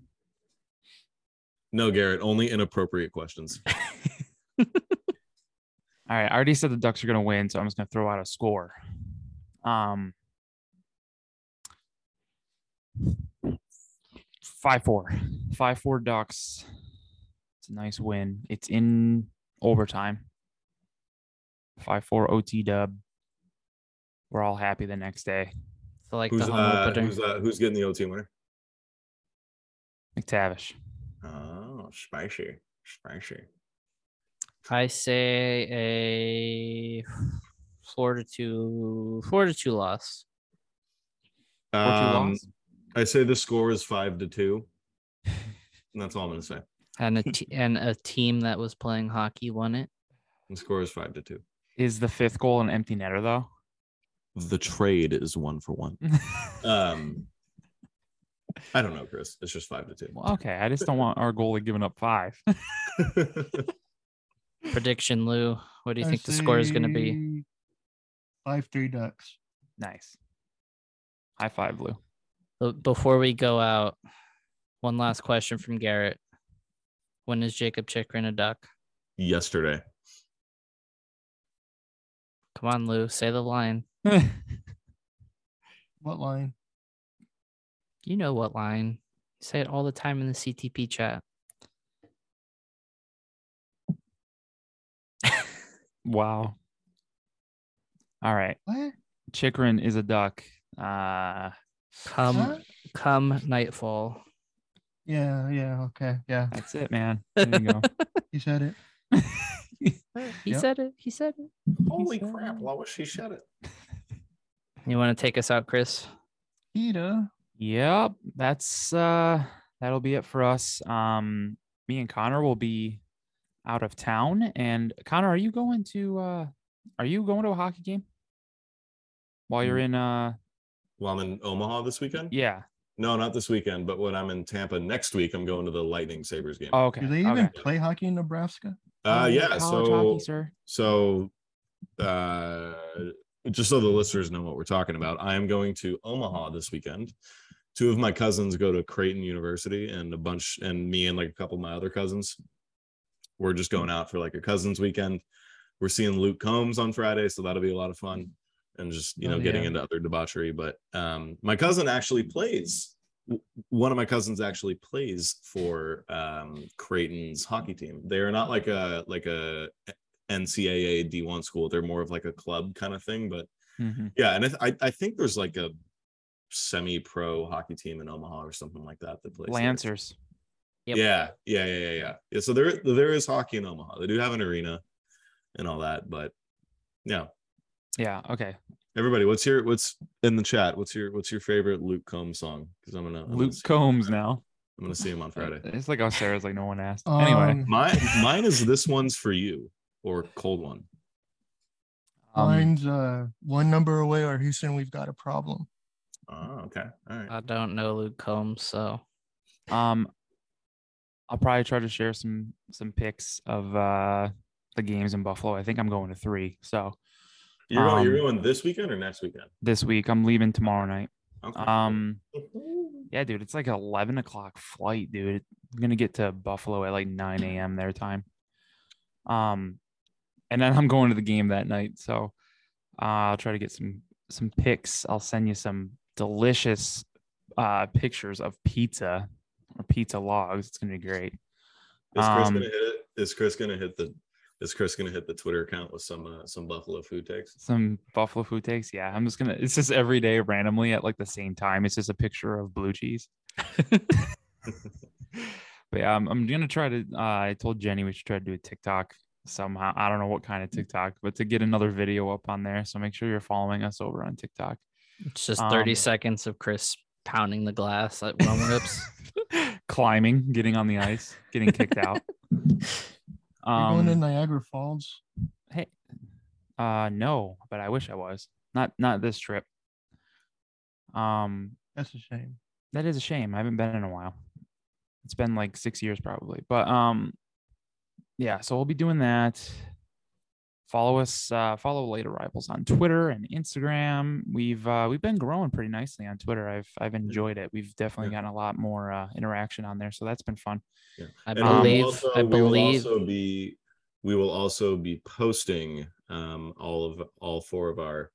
No, Garrett, only inappropriate questions. [laughs] All right, I already said the Ducks are gonna win, so I'm just gonna throw out a score. Um, five four, five four Ducks. It's a nice win. It's in overtime. Five four OT dub. We're all happy the next day. So like Who's the uh, who's uh, who's getting the OT winner? McTavish. Oh, spicy, spicy. I say a four to two, four to two loss. Four two Um, loss. I say the score is five to two. And [laughs] that's all I'm gonna say. And a [laughs] t- and a team that was playing hockey won it. The score is five to two. Is the fifth goal an empty netter though? The trade is one for one. [laughs] Um, I don't know, Chris. It's just five to two. Well, okay, I just don't want our goalie giving up five. [laughs] Prediction, Lou. What do you think the score is going to be? Five three Ducks. nice. High five, Lou. Before we go out, one last question from Garrett. When is Jakob Chychrun a duck? Yesterday. Come on, Lou. Say the line. [laughs] What line? You know what line. You say it all the time in the CTP chat. wow. All right. What? Chychrun is a duck. Uh Come Huh? come nightfall. Yeah, yeah, okay, yeah. that's it, man. [laughs] There you go. He said it. [laughs] He Yep. said it. He said it. Holy crap, Lois, she said it. [laughs] You want to take us out, Chris? Peter. yep. That's uh that'll be it for us. Um me and Connor will be out of town. And Connor, are you going to uh are you going to a hockey game? While you're in uh Well, I'm in Omaha this weekend. yeah. No, not this weekend, but when I'm in Tampa next week, I'm going to the Lightning Sabres game. Oh, okay. Do they even okay. play hockey in Nebraska? Uh, Oh, yeah. college So, hockey, sir. so, uh, just so the listeners know what we're talking about, I am going to Omaha this weekend. Two of my cousins go to Creighton University, and a bunch, and me and like a couple of my other cousins, we're just going out for like a cousins weekend. We're seeing Luke Combs on Friday, so that'll be a lot of fun, and just you know Oh, getting yeah. into other debauchery. But um, my cousin actually plays. One of my cousins actually plays for um, Creighton's hockey team. They are not like a like a NCAA D1 school. They're more of like a club kind of thing. But Mhm. yeah, and I, th- I I think there's like a semi-pro hockey team in Omaha or something like that that plays. Lancers. Yep. Yeah, yeah, yeah, yeah, yeah. Yeah. So there there is hockey in Omaha. They do have an arena and all that, but yeah. Yeah. Okay. Everybody, what's your what's in the chat? What's your what's your favorite Luke Combs song? Because I'm gonna I'm gonna Luke Combs now. I'm gonna see him on Friday. It's like how Sarah's like no one asked. anyway, [laughs] Um, Mine mine is this one's for you or cold one. um, Mine's uh one number away or Houston, we've got a problem. Oh, okay. All right. I don't know Luke Combs, so Um, I'll probably try to share some some pics of uh the games in Buffalo. I think I'm going to three. So You're going, you're um, going this weekend or next weekend? this week I'm leaving tomorrow night. Okay. Um, [laughs] yeah, dude, it's like an eleven o'clock flight, dude. I'm gonna get to Buffalo at like nine a.m. their time. Um, and then I'm going to the game that night. So uh, I'll try to get some some pics. I'll send you some delicious uh pictures of pizza or pizza logs. It's gonna be great. Is Chris um, gonna hit it? Is Chris gonna hit the is Chris gonna hit the Twitter account with some uh, some Buffalo food takes? Some buffalo food takes. Yeah, I'm just gonna. It's just every day randomly at like the same time. It's just a picture of blue cheese. [laughs] But yeah, I'm, I'm gonna try to. Uh, I told Jenny we should try to do a TikTok somehow. I don't know what kind of TikTok, but to get another video up on there. So make sure you're following us over on TikTok. it's just 30 Um, seconds of Chris pounding the glass at one whips. [laughs] Climbing, getting on the ice, getting kicked out. [laughs] You're going to Um, Niagara Falls. hey, uh, no, but I wish I was. Not not this trip. Um, That's a shame. that is a shame. I haven't been in a while. It's been like six years probably. But um yeah, so we'll be doing that. Follow us, uh, follow late arrivals on Twitter and Instagram. We've uh we've been growing pretty nicely on Twitter. I've I've enjoyed it. We've definitely Yeah. gotten a lot more uh interaction on there. So that's been fun. yeah. I And believe also- I we will believe also be we will also be posting um, all of all four of our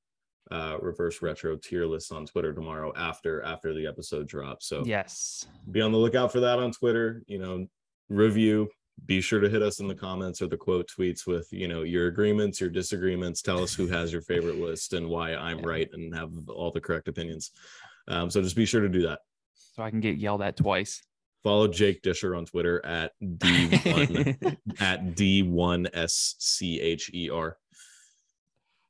uh, reverse retro tier lists on Twitter tomorrow after after the episode drops. So Yes. be on the lookout for that on Twitter. You know, review. Be sure to hit us in the comments or the quote tweets with you know your agreements, your disagreements. Tell us who has your favorite list and why I'm Yeah. right and have all the correct opinions. Um, so just be sure to do that. So I can get yelled at twice. Follow Jake Disher on Twitter at D1 [laughs] at D1SCHER.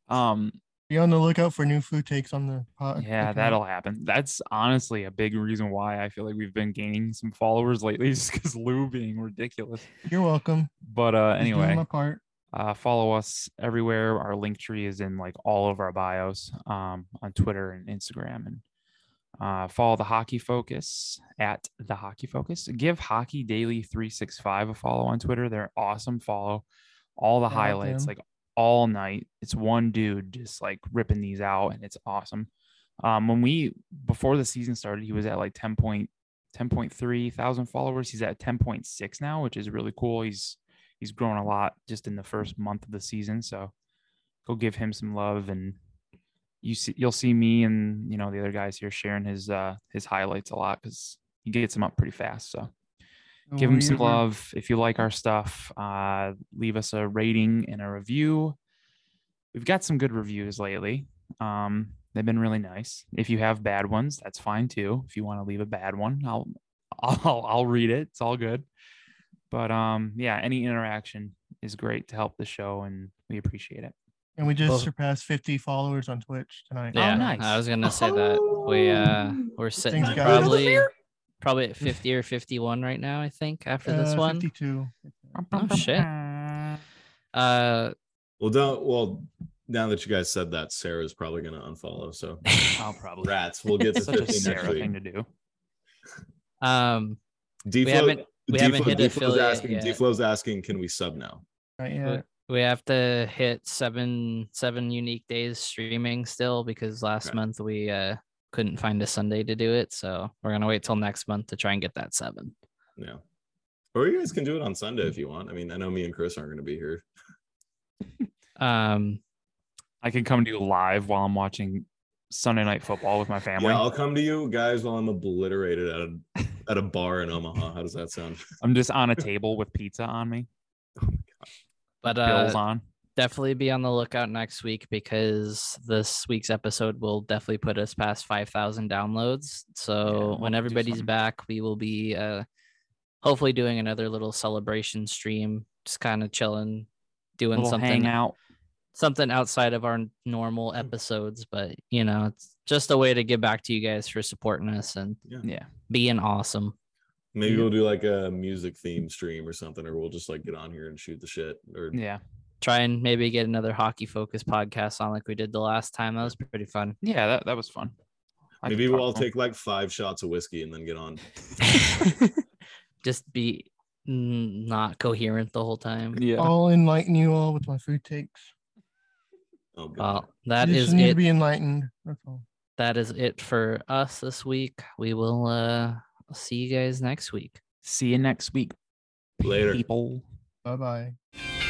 um Be on the lookout for new food takes on the pod. Yeah, that'll happen. That's honestly a big reason why I feel like we've been gaining some followers lately, [laughs] just because Lou being ridiculous. You're welcome. But uh, anyway, my part. uh, follow us everywhere. Our link tree is in like all of our bios um, on Twitter and Instagram, and uh, follow the Hockey Focus at the Hockey Focus. Give Hockey Daily three six five a follow on Twitter. They're awesome. Follow all the highlights like all night. It's one dude just like ripping these out, and it's awesome. Um, when we before the season started, he was at like 10 point 10.3 thousand followers. He's at 10.6 now, which is really cool. He's he's grown a lot just in the first month of the season. So go give him some love and you see you'll see me and you know the other guys here sharing his uh his highlights a lot because he gets them up pretty fast. So give them some love. If you like our stuff, uh leave us a rating and a review. We've got some good reviews lately. Um they've been really nice. If you have bad ones, that's fine too. If you want to leave a bad one, I'll [laughs] I'll I'll read it. It's all good. But um yeah, any interaction is great to help the show and we appreciate it. And we just Well- surpassed 50 followers on Twitch tonight. yeah, nice. I was gonna say that we uh we're sitting Thanks, guys. probably probably at [laughs] 50 or 51 right now, I think, after this Uh, one. 52. Oh, shit. Uh Well, don't. Well, now that you guys said that, Sarah's probably going to unfollow. So [laughs] I'll probably rats. We'll get [laughs] to such a 50 next Sarah week. thing to do. um D-Flow, haven't- we haven't hit D-Flow's affiliate asking. yet. D-Flow's asking, can we sub now? Not we- yet. we have to hit seven seven unique days streaming still because last Okay. month we uh couldn't find a Sunday to do it. So we're gonna wait till next month to try and get that seven. Yeah. Or you guys can do it on Sunday if you want. I mean, I know me and Chris aren't going to be here. Um I can come to you live while I'm watching Sunday night football with my family. Yeah, I'll come to you guys while I'm obliterated at a at a bar in Omaha. How does that sound? I'm just on a table with pizza on me, [laughs] Oh my god. but bills uh on. Definitely be on the lookout next week because this week's episode will definitely put us past 5000 downloads so we'll when everybody's back we will be uh hopefully doing another little celebration stream just kind of chilling doing Little something hangout. something outside of our normal episodes but you know it's just a way to give back to you guys for supporting us and Yeah. being awesome Maybe Yeah. we'll do like a music theme stream or something, or we'll just like get on here and shoot the shit. Or Yeah. Try and maybe get another hockey focused podcast on like we did the last time that was pretty fun Yeah, that, that was fun. I maybe we'll all take like five shots of whiskey and then get on. [laughs] [laughs] just be not coherent the whole time. Yeah. I'll enlighten you all with my food takes. Oh god. Well, that you is just need to it. be enlightened. That's all. That is it for us this week. We will uh see you guys next week. See you next week, Later. people. Bye bye.